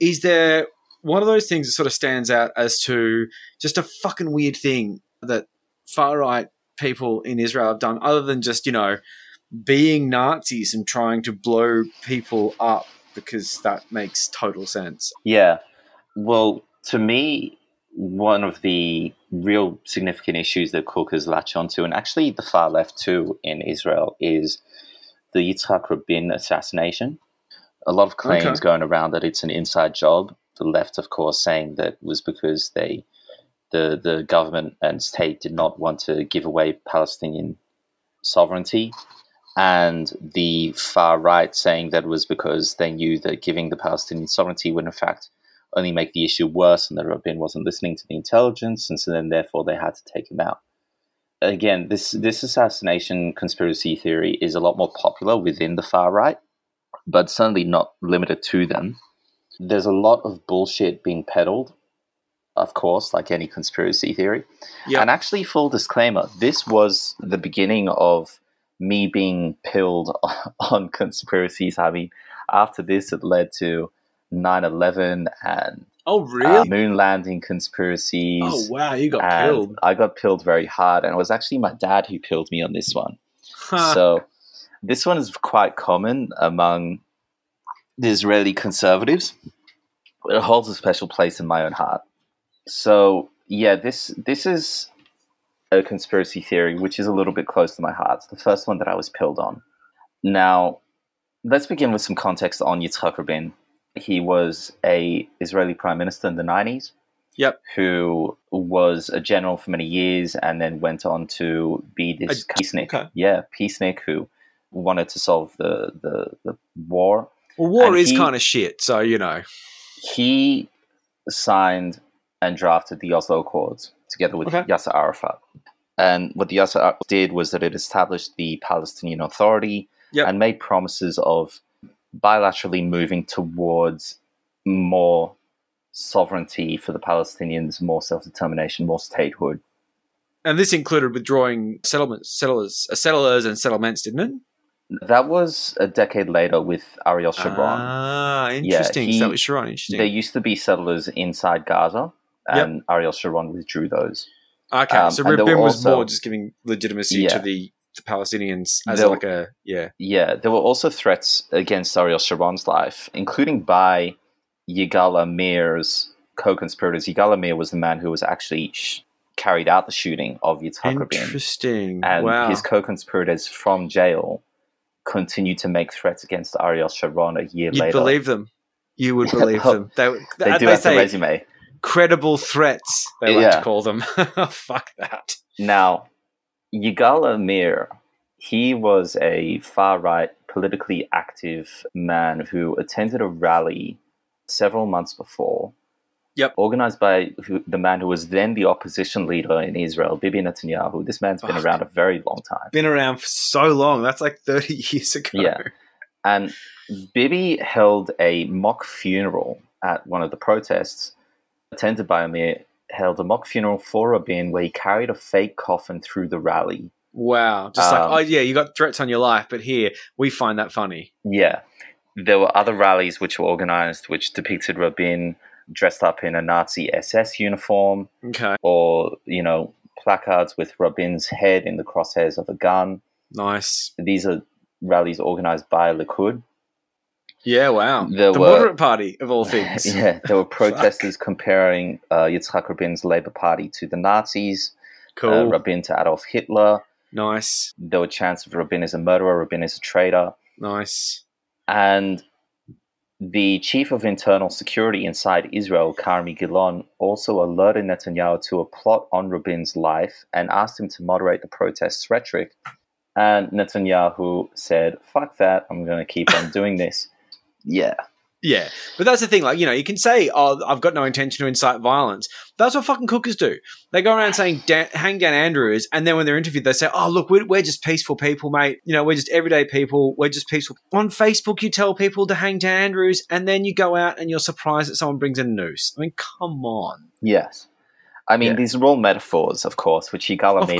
Is there one of those things that sort of stands out as to just a fucking weird thing that far right people in Israel have done, other than just you know being Nazis and trying to blow people up because that makes total sense. Yeah. Well, to me, one of the real significant issues that Cook has latched onto, and actually the far left too in Israel, is the Yitzhak Rabin assassination. A lot of claims Okay. going around that it's an inside job. The left, of course, saying that was because they the the government and state did not want to give away Palestinian sovereignty, and the far right saying that was because they knew that giving the Palestinian sovereignty would in fact only make the issue worse, and that Rabin wasn't listening to the intelligence, and so then therefore they had to take him out. Again, this this assassination conspiracy theory is a lot more popular within the far right, but certainly not limited to them. There's a lot of bullshit being peddled, of course, like any conspiracy theory. Yeah. And actually, full disclaimer, this was the beginning of me being pilled on conspiracies. I mean, after this, it led to 9 11 and Oh, uh, really? moon landing conspiracies. oh, wow. You got and killed. I got pilled very hard, and it was actually my dad who pilled me on this one. So this one is quite common among the Israeli conservatives. It holds a special place in my own heart. So yeah, this this is a conspiracy theory which is a little bit close to my heart. It's the first one that I was pilled on. Now, let's begin with some context on Yitzhak Rabin. He was a Israeli prime minister in the 90s Yep. who was a general for many years and then went on to be this A- peacenik. okay. Yeah, peacenik who wanted to solve the, the, the war. Well, war and is he- kind of shit, so, you know. He signed and drafted the Oslo Accords together with Okay. Yasser Arafat. And what the Yasser Arafat did was that it established the Palestinian Authority Yep. and made promises of bilaterally moving towards more sovereignty for the Palestinians, more self determination, more statehood. And this included withdrawing settlements, settlers, uh, settlers and settlements, didn't it? That was a decade later with Ariel Sharon. Ah, interesting. he- so that was Sharon. Interesting. there used to be settlers inside Gaza, and Ariel Sharon withdrew those. okay, um, so Rabin was also- more just giving legitimacy Yeah. to the, the Palestinians as There- like a yeah. Yeah, there were also threats against Ariel Sharon's life, including by Yigal Amir's co-conspirators. Yigal Amir was the man who was actually sh- carried out the shooting of Yitzhak Rabin, Interesting. and wow. his co-conspirators from jail continued to make threats against Ariel Sharon a year You'd later. believe them. You would believe them. They, they they, do have the resume. credible threats. They like Yeah. to call them. Fuck that. Now, Yigal Amir, he was a far right, politically active man who attended a rally several months before. Yep. Organized by who, the man who was then the opposition leader in Israel, Bibi Netanyahu. This man's been Fuck. around a very long time. Been around for so long. That's like thirty years ago. Yeah. And Bibi held a mock funeral at one of the protests, attended by Amir, held a mock funeral for Rabin where he carried a fake coffin through the rally. Wow. Just Um, like, oh yeah, you got threats on your life, but here we find that funny. Yeah. There were other rallies which were organized which depicted Rabin dressed up in a Nazi SS uniform Okay. or, you know, placards with Rabin's head in the crosshairs of a gun. Nice. These are rallies organized by Likud. Yeah, wow. There the were- moderate party of all things. yeah, there were protesters comparing uh, Yitzhak Rabin's Labour Party to the Nazis, uh, Cool. Rabin to Adolf Hitler. nice. There were chants of Rabin is a murderer, Rabin is a traitor. Nice. And the chief of internal security inside Israel, Carmi Gillon, also alerted Netanyahu to a plot on Rabin's life and asked him to moderate the protests' rhetoric. And Netanyahu said, fuck that, I'm going to keep on doing this. Yeah. Yeah, but that's the thing. Like, you know, you can say, "Oh, I've got no intention to incite violence." That's what fucking cookers do. They go around saying, da- "Hang Dan Andrews," and then when they're interviewed, they say, "Oh, look, we're, we're just peaceful people, mate. You know, we're just everyday people. We're just peaceful." On Facebook, you tell people to hang Dan Andrews, and then you go out and you're surprised that someone brings a noose. I mean, come on. Yes. I mean, Yeah. these are all metaphors, of course, which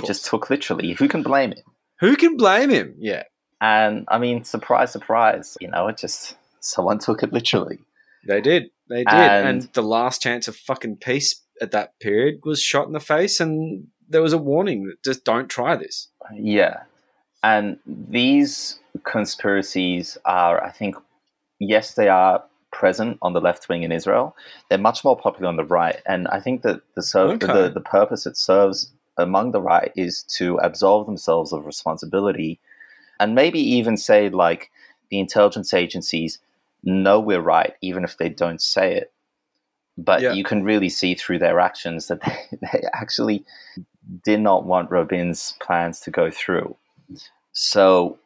Of just took literally. Who can blame him? Who can blame him? Yeah, And I mean, surprise, surprise, you know, it just, someone took it literally. they did. They did. And- and the last chance of fucking peace at that period was shot in the face, and there was a warning that just don't try this. Yeah. And these conspiracies are, I think, yes, they are present on the left wing in Israel. They're much more popular on the right. And I think that the, ser- Okay. the, the purpose it serves among the right is to absolve themselves of responsibility and maybe even say, like, the intelligence agencies know we're right, even if they don't say it. but Yeah. you can really see through their actions that they, they actually did not want Rabin's plans to go through. So,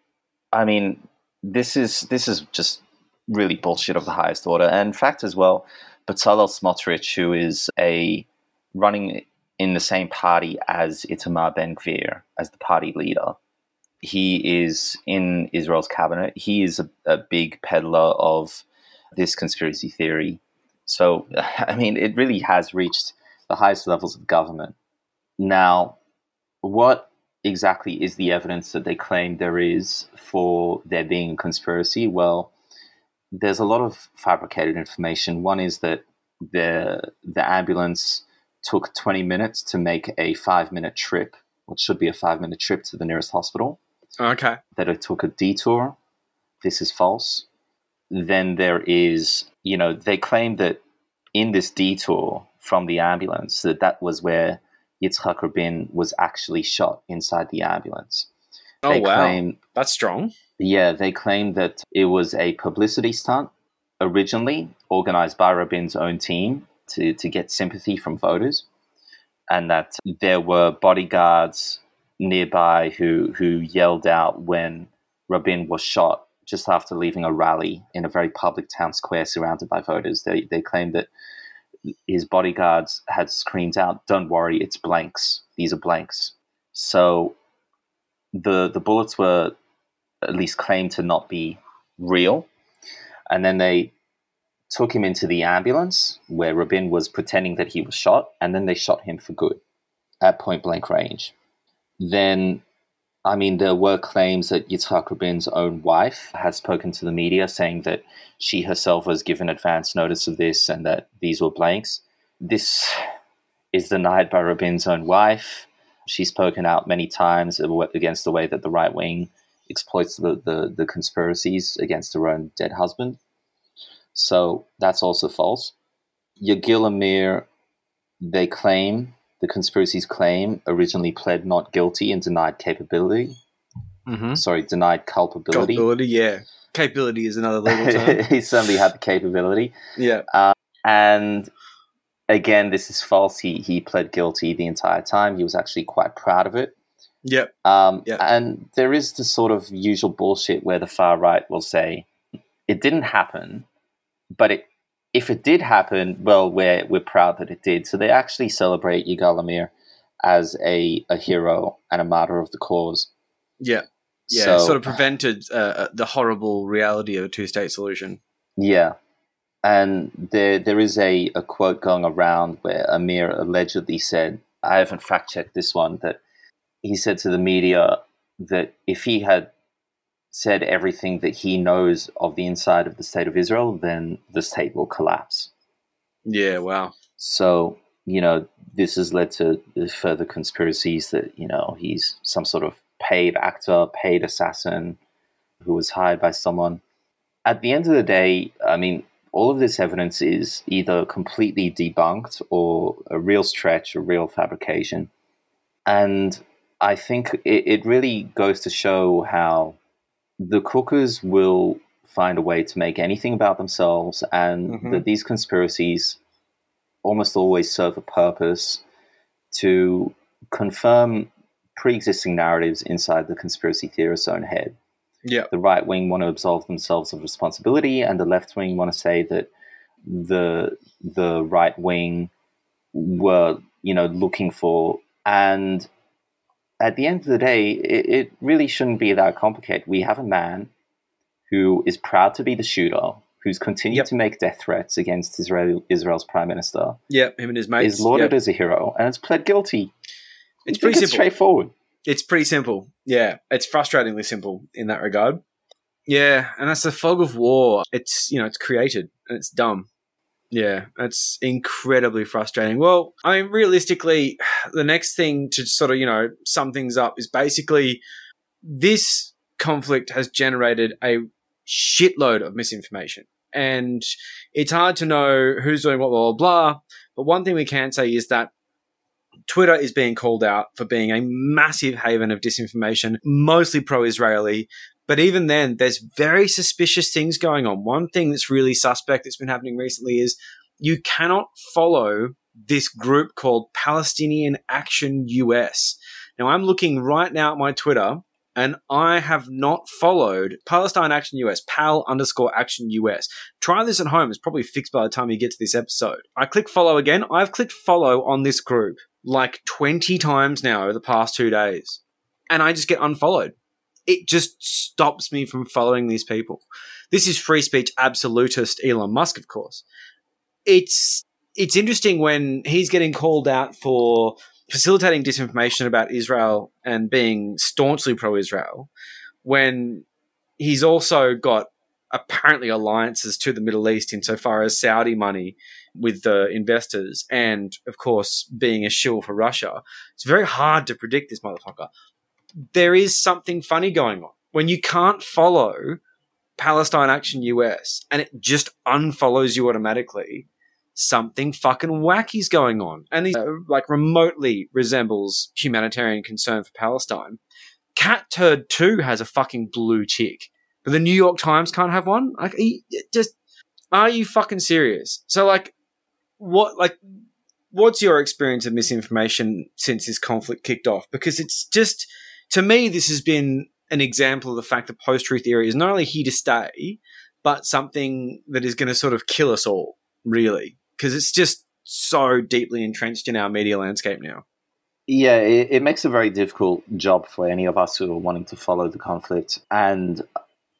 I mean, this is this is just really bullshit of the highest order. And in fact, as well, Bezalel Smotrich, who is a running in the same party as Itamar Ben Gvir as the party leader, he is in Israel's cabinet. He is a, a big peddler of this conspiracy theory. So, I mean, it really has reached the highest levels of government. Now, what exactly is the evidence that they claim there is for there being a conspiracy? Well, there's a lot of fabricated information. One is that the the ambulance took 20 minutes to make a five minute trip, what should be a five minute trip to the nearest hospital Okay. that I took a detour. This is false. Then there is, you know, they claim that in this detour from the ambulance, that that was where Yitzhak Rabin was actually shot inside the ambulance. Oh they wow, claim, that's strong. yeah, they claim that it was a publicity stunt originally organized by Rabin's own team to, to get sympathy from voters, and that there were bodyguards nearby who, who yelled out when Rabin was shot just after leaving a rally in a very public town square surrounded by voters. They, they claimed that his bodyguards had screamed out, Don't worry, it's blanks. These are blanks. So the, the bullets were at least claimed to not be real. And then they took him into the ambulance where Rabin was pretending that he was shot, and then they shot him for good at point blank range. Then, I mean, there were claims that Yitzhak Rabin's own wife had spoken to the media saying that she herself was given advance notice of this and that these were blanks. This is denied by Rabin's own wife. She's spoken out many times against the way that the right wing exploits the, the, the conspiracies against her own dead husband. So that's also false. Yigal Amir, they claim, the conspiracy's claim, originally pled not guilty and denied capability. Mm-hmm. Sorry, denied culpability. Capability, yeah. Capability is another legal term. he certainly had the capability. yeah. And again, this is false. He, he pled guilty the entire time. He was actually quite proud of it. Yep. Um, Yeah. And there is the sort of usual bullshit where the far right will say it didn't happen, but it, if it did happen, well, we're we're proud that it did. So they actually celebrate Yigal Amir as a, a hero and a martyr of the cause. Yeah. Yeah. So- sort of prevented uh, the horrible reality of a two-state solution. Yeah. And there there is a, a quote going around where Amir allegedly said, I haven't fact checked this one, that he said to the media that if he had said everything that he knows of the inside of the state of Israel, then the state will collapse. Yeah. Wow. So, you know, this has led to further conspiracies that, you know, he's some sort of paid actor, paid assassin who was hired by someone. At the end of the day, I mean, all of this evidence is either completely debunked or a real stretch, a real fabrication. And I think it, it really goes to show how the cookers will find a way to make anything about themselves and Mhm. that these conspiracies almost always serve a purpose to confirm pre-existing narratives inside the conspiracy theorist's own head. Yeah. The right wing want to absolve themselves of responsibility, and the left wing want to say that the the right wing were, you know, looking for. And at the end of the day, it, it really shouldn't be that complicated. We have a man who is proud to be the shooter, who's continued Yep. to make death threats against Israel, Israel's prime minister, Yeah. Him and his mates. is lauded Yep. as a hero, and it's pled guilty. It's pretty it's straightforward. It's pretty simple. Yeah, it's frustratingly simple in that regard. Yeah, and that's the fog of war. It's you know it's created and it's dumb. Yeah, that's incredibly frustrating. Well, I mean, realistically, the next thing to sort of you know sum things up is basically this conflict has generated a shitload of misinformation, and it's hard to know who's doing what, blah blah blah. But one thing we can say is that Twitter is being called out for being a massive haven of disinformation, mostly pro Israeli. But even then, there's very suspicious things going on. One thing that's really suspect that's been happening recently is you cannot follow this group called Palestinian Action US. Now, I'm looking right now at my Twitter, and I have not followed Palestine Action US, PAL underscore Action US. Try this at home. It's probably fixed by the time you get to this episode. I click follow again. I've clicked follow on this group like 20 times now over the past two days, and I just get unfollowed. It just stops me from following these people. This is free speech absolutist Elon Musk, of course. It's it's interesting when he's getting called out for facilitating disinformation about Israel and being staunchly pro-Israel, when he's also got apparently alliances to the Middle East insofar as Saudi money with the investors, and of course being a shill for Russia. It's very hard to predict this motherfucker. There is something funny going on when you can't follow Palestine Action US and it just unfollows you automatically something fucking wacky's going on. And he uh, like remotely resembles humanitarian concern for Palestine. Cat Turd 2 has a fucking blue tick, but the New York Times can't have one? Like, just, are you fucking serious? So, like, what, like, what's your experience of misinformation since this conflict kicked off? Because it's just, to me, this has been an example of the fact that post truth theory is not only here to stay, but something that is going to sort of kill us all, really because it's just so deeply entrenched in our media landscape now. Yeah, it, it, makes a very difficult job for any of us who are wanting to follow the conflict. And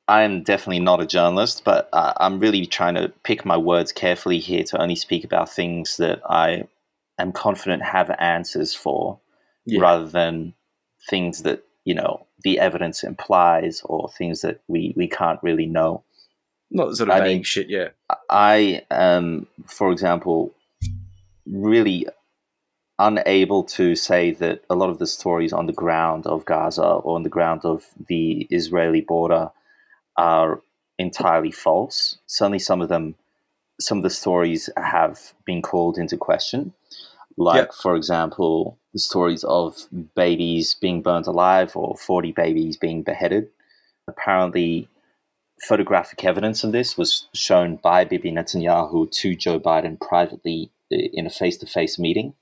I'm definitely not a journalist, but uh, I'm really trying to pick my words carefully here to only speak about things that I am confident have answers for, yeah. rather than things that you know the evidence implies or things that we we can't really know. Not sort of I vague mean, shit, yeah. I am, for example, really unable to say that a lot of the stories on the ground of Gaza or on the ground of the Israeli border are entirely false. Certainly, some of them, some of the stories have been called into question. Like, yep. for example, the stories of babies being burnt alive or 40 babies being beheaded. Apparently, photographic evidence of this was shown by Bibi Netanyahu to Joe Biden privately eh, in a face to face meeting.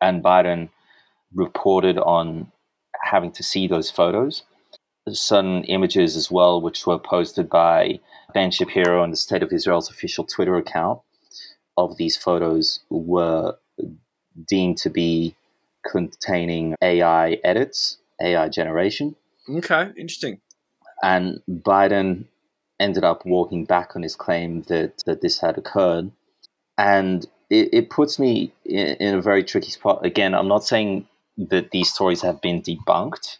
And Biden reported on having to see those photos. Certain images as well, which were posted by Ben Shapiro on the State of Israel's official Twitter account of these photos, were deemed to be containing AI edits, AI generation. Okay, interesting. And Biden ended up walking back on his claim that, that this had occurred. And it, it puts me in, in a very tricky spot. Again, I'm not saying that these stories have been debunked,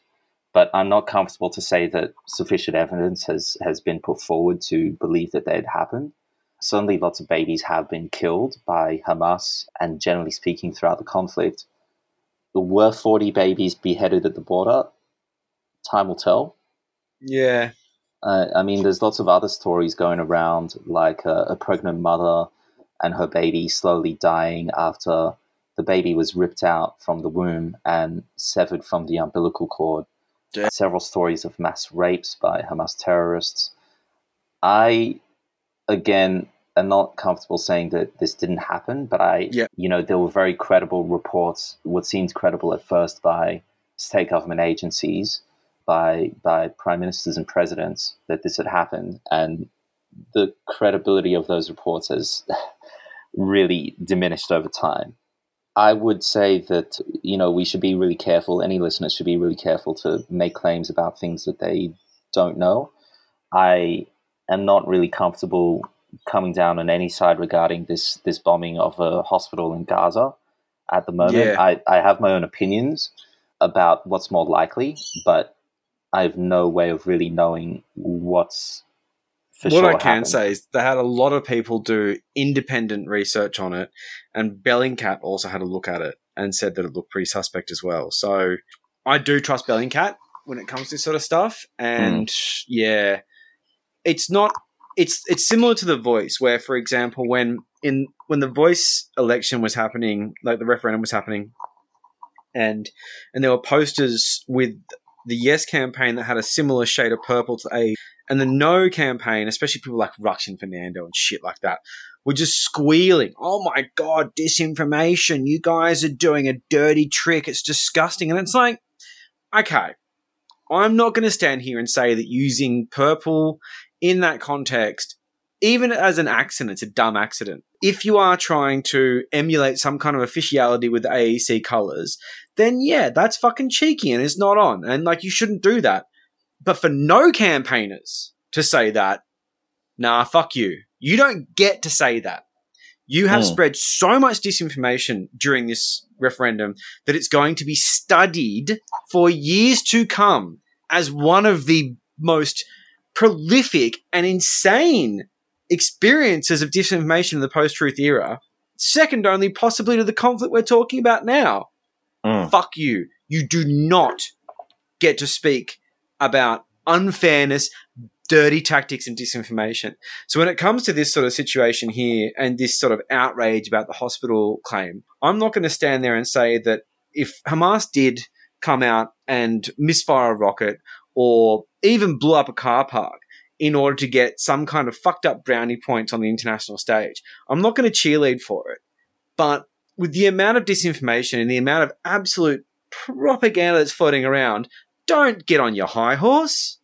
but I'm not comfortable to say that sufficient evidence has, has been put forward to believe that they had happened. Suddenly, lots of babies have been killed by Hamas, and generally speaking, throughout the conflict. Were 40 babies beheaded at the border? Time will tell. Yeah. Uh, I mean, there's lots of other stories going around, like a, a pregnant mother and her baby slowly dying after the baby was ripped out from the womb and severed from the umbilical cord. Yeah. Several stories of mass rapes by Hamas terrorists. I, again, am not comfortable saying that this didn't happen, but I, yeah. you know, there were very credible reports, what seemed credible at first by state government agencies by by prime ministers and presidents that this had happened, and the credibility of those reports has really diminished over time. I would say that you know we should be really careful. Any listeners should be really careful to make claims about things that they don't know. I am not really comfortable coming down on any side regarding this this bombing of a hospital in Gaza at the moment. Yeah. I, I have my own opinions about what's more likely, but I have no way of really knowing what's what sure I can happened. say is they had a lot of people do independent research on it, and Bellingcat also had a look at it and said that it looked pretty suspect as well. So I do trust Bellingcat when it comes to this sort of stuff, and mm. yeah, it's not. It's it's similar to the Voice, where, for example, when in when the Voice election was happening, like the referendum was happening, and and there were posters with the Yes campaign that had a similar shade of purple to A, and the No campaign, especially people like Rukshan Fernando and shit like that, were just squealing, "Oh my god, disinformation! You guys are doing a dirty trick. It's disgusting." And it's like, okay, I'm not going to stand here and say that using purple in that context, even as an accident, it's a dumb accident. If you are trying to emulate some kind of officiality with AEC colors, then yeah, that's fucking cheeky and it's not on. And like, you shouldn't do that. But for no campaigners to say that, nah, fuck you. You don't get to say that. You have Hmm. spread so much disinformation during this referendum that it's going to be studied for years to come as one of the most prolific and insane experiences of disinformation in the post truth era, second only possibly to the conflict we're talking about now. Mm. Fuck you. You do not get to speak about unfairness, dirty tactics, and disinformation. So when it comes to this sort of situation here and this sort of outrage about the hospital claim, I'm not going to stand there and say that if Hamas did come out and misfire a rocket or even blew up a car park in order to get some kind of fucked up brownie points on the international stage, I'm not going to cheerlead for it. But with the amount of disinformation and the amount of absolute propaganda that's floating around, don't get on your high horse.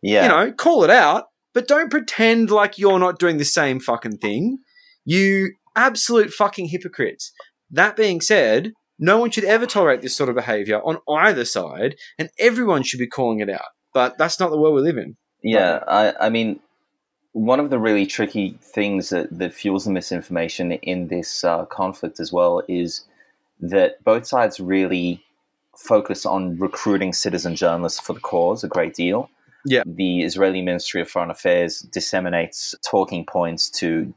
Yeah. You know, call it out, but don't pretend like you're not doing the same fucking thing. You absolute fucking hypocrites. That being said, no one should ever tolerate this sort of behavior on either side, and everyone should be calling it out. But that's not the world we live in. Yeah, I, I mean, one of the really tricky things that, that fuels the misinformation in this uh, conflict as well is that both sides really focus on recruiting citizen journalists for the cause a great deal. Yeah. The Israeli Ministry of Foreign Affairs disseminates talking points to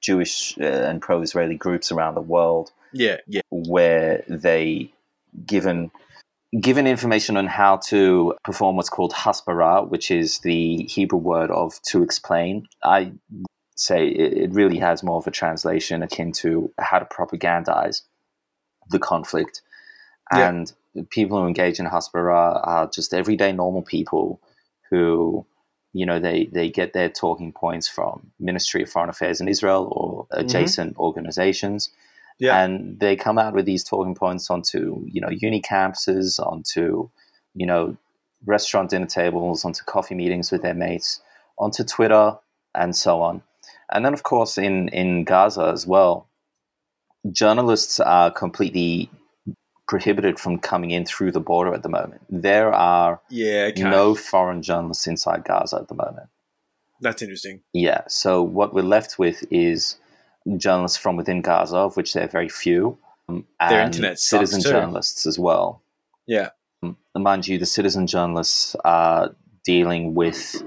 Jewish uh, and pro Israeli groups around the world Yeah, yeah. where they given given information on how to perform what's called hasbara, which is the Hebrew word of to explain. I say it, really has more of a translation akin to how to propagandize the conflict. Yeah. And people who engage in hasbara are just everyday normal people who you know they, they get their talking points from Ministry of Foreign Affairs in Israel or mm-hmm. adjacent organizations Yeah. and they come out with these talking points onto you know uni campuses onto you know restaurant dinner tables onto coffee meetings with their mates onto twitter and so on and then of course in in gaza as well journalists are completely prohibited from coming in through the border at the moment there are Yeah, okay. no foreign journalists inside gaza at the moment That's interesting. yeah. So what we're left with is journalists from within Gaza, of which there are very few, um, and citizen too. journalists as well. Yeah. Um, mind you, the citizen journalists are dealing with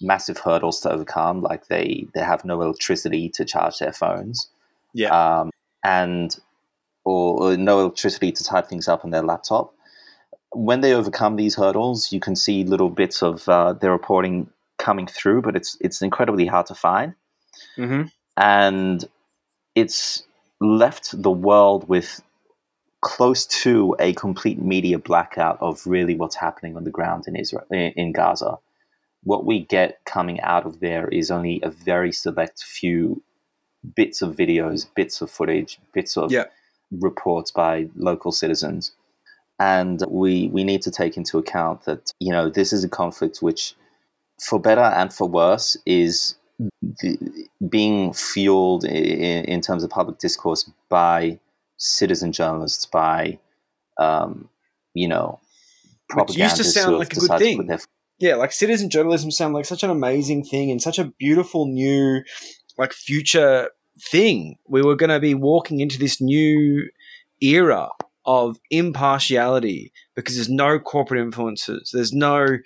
massive hurdles to overcome. Like they they have no electricity to charge their phones, Yeah. um, and or, or no electricity to type things up on their laptop. When they overcome these hurdles, you can see little bits of uh, their reporting coming through, but it's it's incredibly hard to find mm-hmm. and it's left the world with close to a complete media blackout of really what's happening on the ground in Israel in Gaza. What we get coming out of there is only a very select few bits of videos, bits of footage, bits of Yeah. reports by local citizens. And we we need to take into account that, you know, this is a conflict which for better and for worse is the, being fueled in, in terms of public discourse by citizen journalists, by um, you know, Which used to sound like a good thing. their yeah, like citizen journalism sound like such an amazing thing and such a beautiful new, like future thing. We were going to be walking into this new era of impartiality because there's no corporate influences, there's no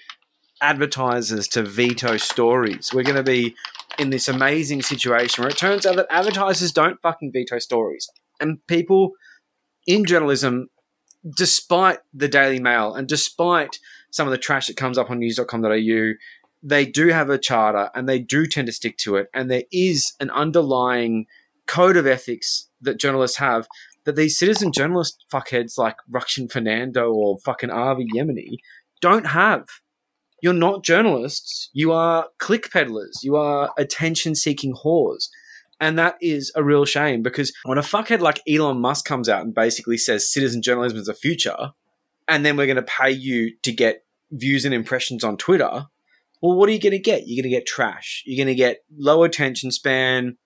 advertisers to veto stories. We're going to be in this amazing situation where it turns out that advertisers don't fucking veto stories, and people in journalism, despite the Daily Mail and despite some of the trash that comes up on news.com.au, they do have a charter and they do tend to stick to it. And there is an underlying code of ethics that journalists have that these citizen journalist fuckheads like Rukshan Fernando or fucking Avi Yemini don't have. You're not journalists. You are click peddlers. You are attention seeking whores. And that is a real shame because when a fuckhead like Elon Musk comes out and basically says citizen journalism is the future, and then we're going to pay you to get views and impressions on Twitter, well, what are you going to get? You're going to get trash. You're going to get low attention span,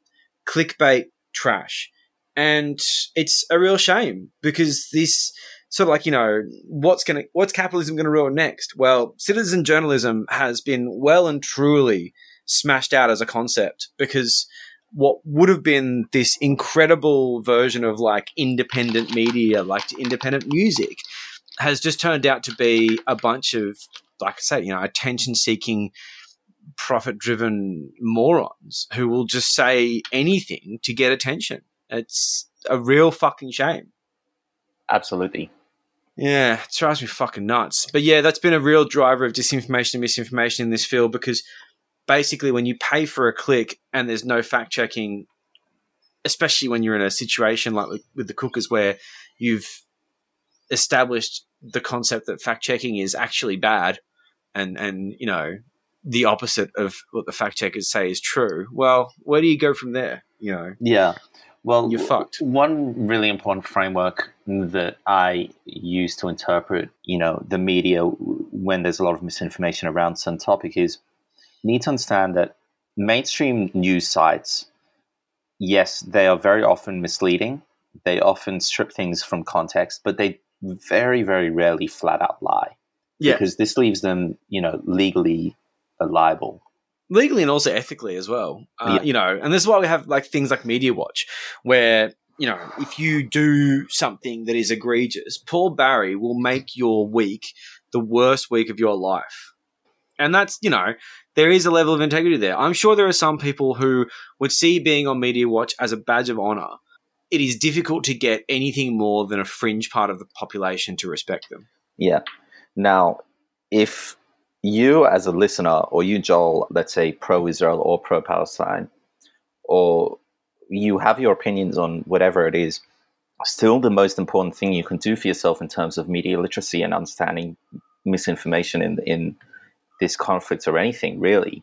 clickbait trash. And it's a real shame because this of like, you know, what's going to, what's capitalism going to ruin next? Well, citizen journalism has been well and truly smashed out as a concept because what would have been this incredible version of like independent media, like independent music, has just turned out to be a bunch of, like I say, you know, attention seeking, profit driven morons who will just say anything to get attention. It's a real fucking shame. Absolutely. Yeah, it drives me fucking nuts. But yeah, that's been a real driver of disinformation and misinformation in this field because basically when you pay for a click and there's no fact checking, especially when you're in a situation like with the cookers where you've established the concept that fact checking is actually bad and and you know the opposite of what the fact checkers say is true well where do you go from there you know Yeah. Well, You're fucked. One really important framework that I use to interpret, you know, the media when there's a lot of misinformation around some topic is you need to understand that mainstream news sites, yes, they are very often misleading. They often strip things from context, but they very, very rarely flat out lie yeah because this leaves them, you know, legally liable. Legally and also ethically as well. Uh, Yeah. You know, and this is why we have like things like Media Watch, where you know if you do something that is egregious, Paul Barry will make your week the worst week of your life, and that's you know there is a level of integrity there. I'm sure there are some people who would see being on Media Watch as a badge of honor. It is difficult to get anything more than a fringe part of the population to respect them. Yeah. Now, if you as a listener, or you, Joel, let's say pro Israel or pro Palestine, or you have your opinions on whatever it is, still the most important thing you can do for yourself in terms of media literacy and understanding misinformation in in this conflict or anything really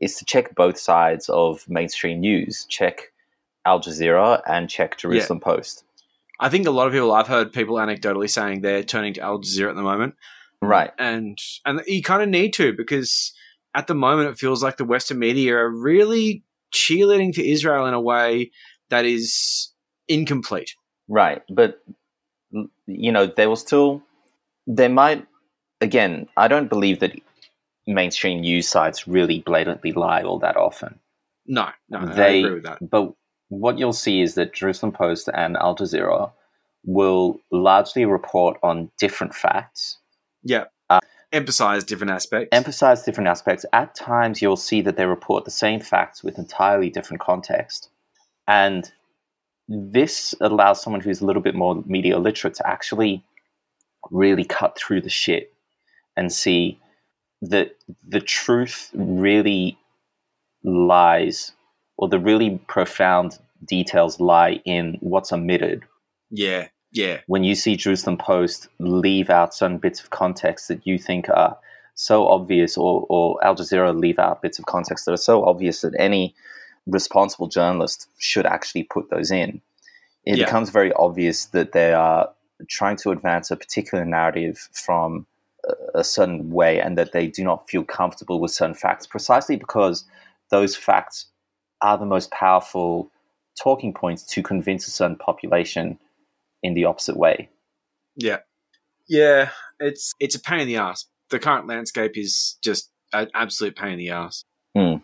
is to check both sides of mainstream news. Check Al Jazeera and check Jerusalem Post. I think a lot of people I've heard people anecdotally saying they're turning to Al Jazeera at the moment. Right. and and you kind of need to because at the moment it feels like the Western media are really cheerleading for Israel in a way that is incomplete. Right, but you know, they will still. They might. Again, I don't believe that. Mainstream news sites really blatantly lie all that often. No, no, no I they, agree with that. But what you'll see is that Jerusalem Post and Al Jazeera will largely report on different facts, Yeah, Uh, emphasize different aspects. emphasize different aspects. At times, you'll see that they report the same facts with entirely different context. And this allows someone who's a little bit more media literate to actually really cut through the shit and see that the truth really lies, or the really profound details lie in what's omitted yeah, yeah, when you see Jerusalem Post leave out certain bits of context that you think are so obvious, or, or Al Jazeera leave out bits of context that are so obvious that any responsible journalist should actually put those in, it Yeah. becomes very obvious that they are trying to advance a particular narrative from a, a certain way and that they do not feel comfortable with certain facts precisely because those facts are the most powerful talking points to convince a certain population in the opposite way. yeah, yeah. It's it's a pain in the ass. The current landscape is just an absolute pain in the ass. Hmm.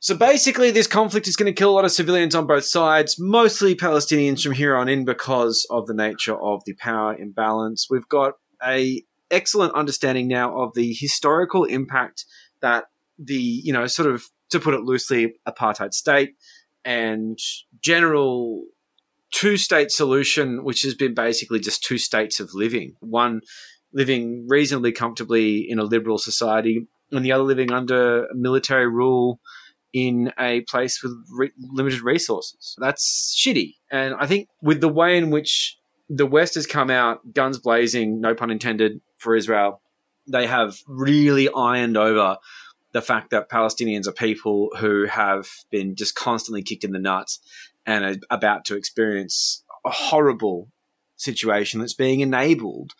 So basically, this conflict is going to kill a lot of civilians on both sides, mostly Palestinians from here on in because of the nature of the power imbalance. We've got a excellent understanding now of the historical impact that the you know sort of to put it loosely apartheid state and general two state solution which has been basically just two states of living one living reasonably comfortably in a liberal society and the other living under military rule in a place with re- limited resources. That's shitty. And I think with the way in which the West has come out, guns blazing, no pun intended, for Israel, they have really ironed over the fact that Palestinians are people who have been just constantly kicked in the nuts and are about to experience a horrible situation that's being enabled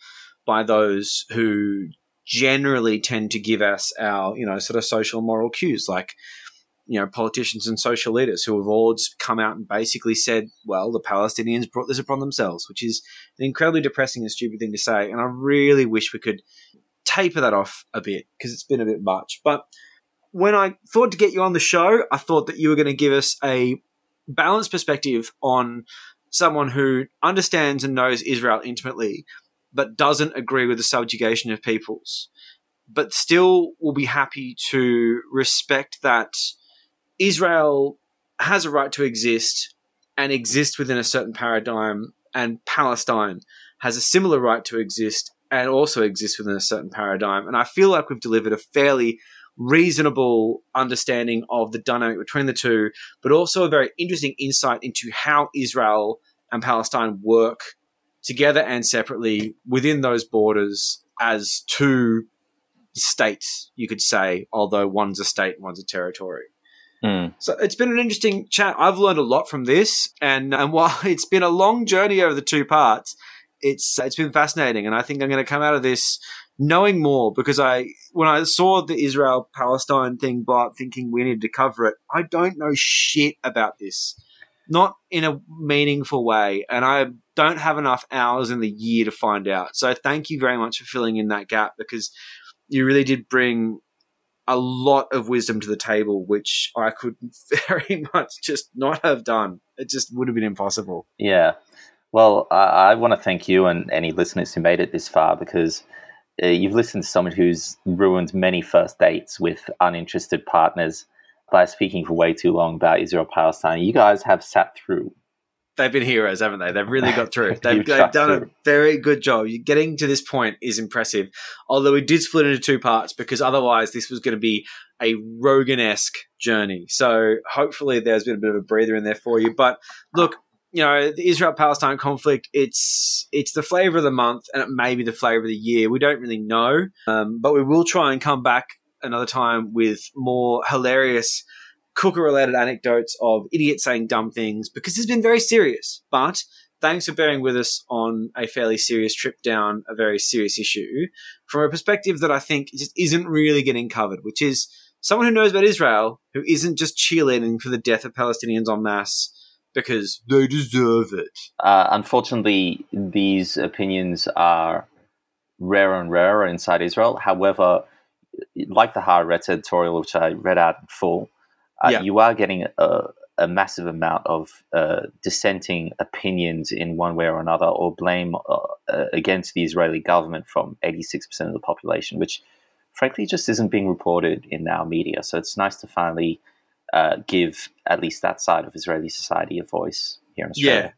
by those who generally tend to give us our, you know, sort of social moral cues, like, you know, politicians and social leaders who have all just come out and basically said, well, the Palestinians brought this upon themselves, which is an incredibly depressing and stupid thing to say. And I really wish we could taper that off a bit because it's been a bit much. But when I thought to get you on the show, I thought that you were going to give us a balanced perspective on someone who understands and knows Israel intimately, but doesn't agree with the subjugation of peoples, but still will be happy to respect that Israel has a right to exist and exist within a certain paradigm, and Palestine has a similar right to exist and also exist within a certain paradigm. And I feel like we've delivered a fairly reasonable understanding of the dynamic between the two, but also a very interesting insight into how Israel and Palestine work together and separately within those borders as two states, you could say, although one's a state and one's a territory. Mm. So it's been an interesting chat. I've learned a lot from this, and and while it's been a long journey over the two parts, it's it's been fascinating, and I think I'm going to come out of this knowing more because I when I saw the Israel Palestine thing up, thinking we needed to cover it. I don't know shit about this, not in a meaningful way, and I don't have enough hours in the year to find out. So thank you very much for filling in that gap because you really did bring a lot of wisdom to the table, which I could very much just not have done. It just would have been impossible. Yeah. Well, I, I want to thank you and any listeners who made it this far because uh, you've listened to someone who's ruined many first dates with uninterested partners by speaking for way too long about Israel Palestine. You guys have sat through. They've been heroes, haven't they? They've really got through. They've, they've done a very good job. Getting to this point is impressive. Although we did split into two parts because otherwise this was going to be a Rogan esque journey. So hopefully there's been a bit of a breather in there for you. But look, you know, the Israel Palestine conflict, it's it's the flavor of the month and it may be the flavor of the year. We don't really know. Um, but we will try and come back another time with more hilarious cooker related anecdotes of idiots saying dumb things because it's been very serious. But thanks for bearing with us on a fairly serious trip down a very serious issue from a perspective that I think just isn't really getting covered, which is someone who knows about Israel who isn't just cheerleading for the death of Palestinians en masse because they deserve it. Uh, unfortunately, these opinions are rarer and rarer inside Israel. However, like the Haaretz editorial, which I read out in full, uh, Yeah. you are getting a, a massive amount of uh, dissenting opinions in one way or another, or blame uh, uh, against the Israeli government from 86% of the population, which frankly just isn't being reported in our media. So it's nice to finally uh, give at least that side of Israeli society a voice here in Australia. Yeah.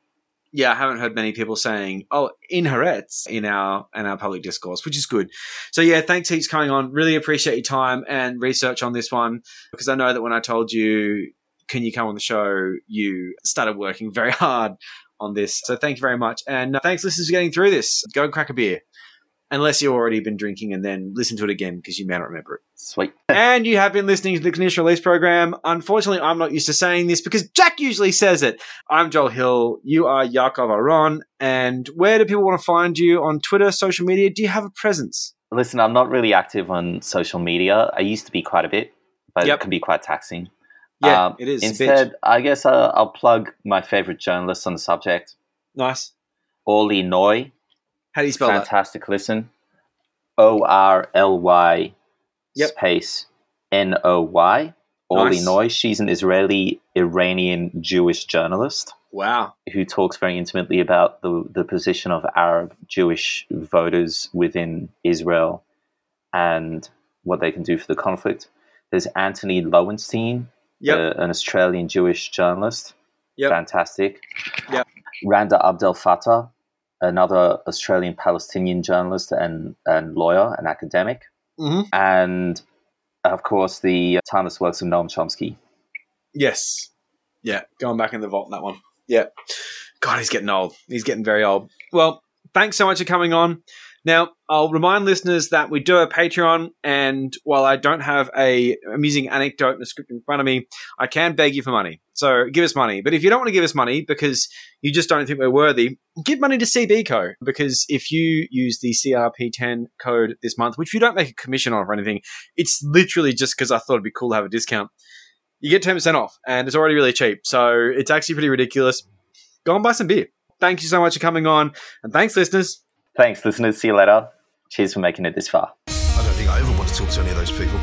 Yeah, I haven't heard many people saying, "Oh, in Haaretz" in our in our public discourse, which is good. So yeah, thanks heaps coming on. Really appreciate your time and research on this one because I know that when I told you, "Can you come on the show?" you started working very hard on this. So thank you very much, and uh, thanks listeners for getting through this. Go and crack a beer, unless you've already been drinking, and then listen to it again because you may not remember it Sweet. and you have been listening to the conditional release program. Unfortunately, I'm not used to saying this because Jack usually says it. I'm Joel Hill. You are Yaakov Aharon. And where do people want to find you on Twitter, social media? Do you have a presence? Listen, I'm not really active on social media. I used to be quite a bit, but Yep. it can be quite taxing. Yeah, Um, it is. bitch. Instead, I guess uh, I'll plug my favorite journalist on the subject, nice. Orly Noy. How do you spell that? Fantastic listen. O R L Y Yep. space N O Y. Orly Nice. Noy. She's an Israeli Iranian Jewish journalist Wow. who talks very intimately about the, the position of Arab Jewish voters within Israel and what they can do for the conflict. There's Antony Loewenstein, Yep. uh, an Australian Jewish journalist. Yep. Fantastic. Yep. Randa Abdel Fattah, another Australian Palestinian journalist and, and lawyer and academic. hmm And of course, the timeless works of Noam Chomsky. Yes. Yeah. Going back in the vault on that one. Yeah. God, he's getting old. He's getting very old. Well, thanks so much for coming on. Now, I'll remind listeners that we do a Patreon, and while I don't have a amusing anecdote and a script in front of me, I can beg you for money. So give us money. But if you don't want to give us money because you just don't think we're worthy, give money to CBCO because if you use the CRP10 code this month, which you don't make a commission on or anything, it's literally just because I thought it'd be cool to have a discount. You get 10% off, and it's already really cheap. So it's actually pretty ridiculous. Go and buy some beer. Thank you so much for coming on, and thanks, listeners. Thanks, listeners. See you later. Cheers for making it this far. I don't think I ever want to talk to any of those people.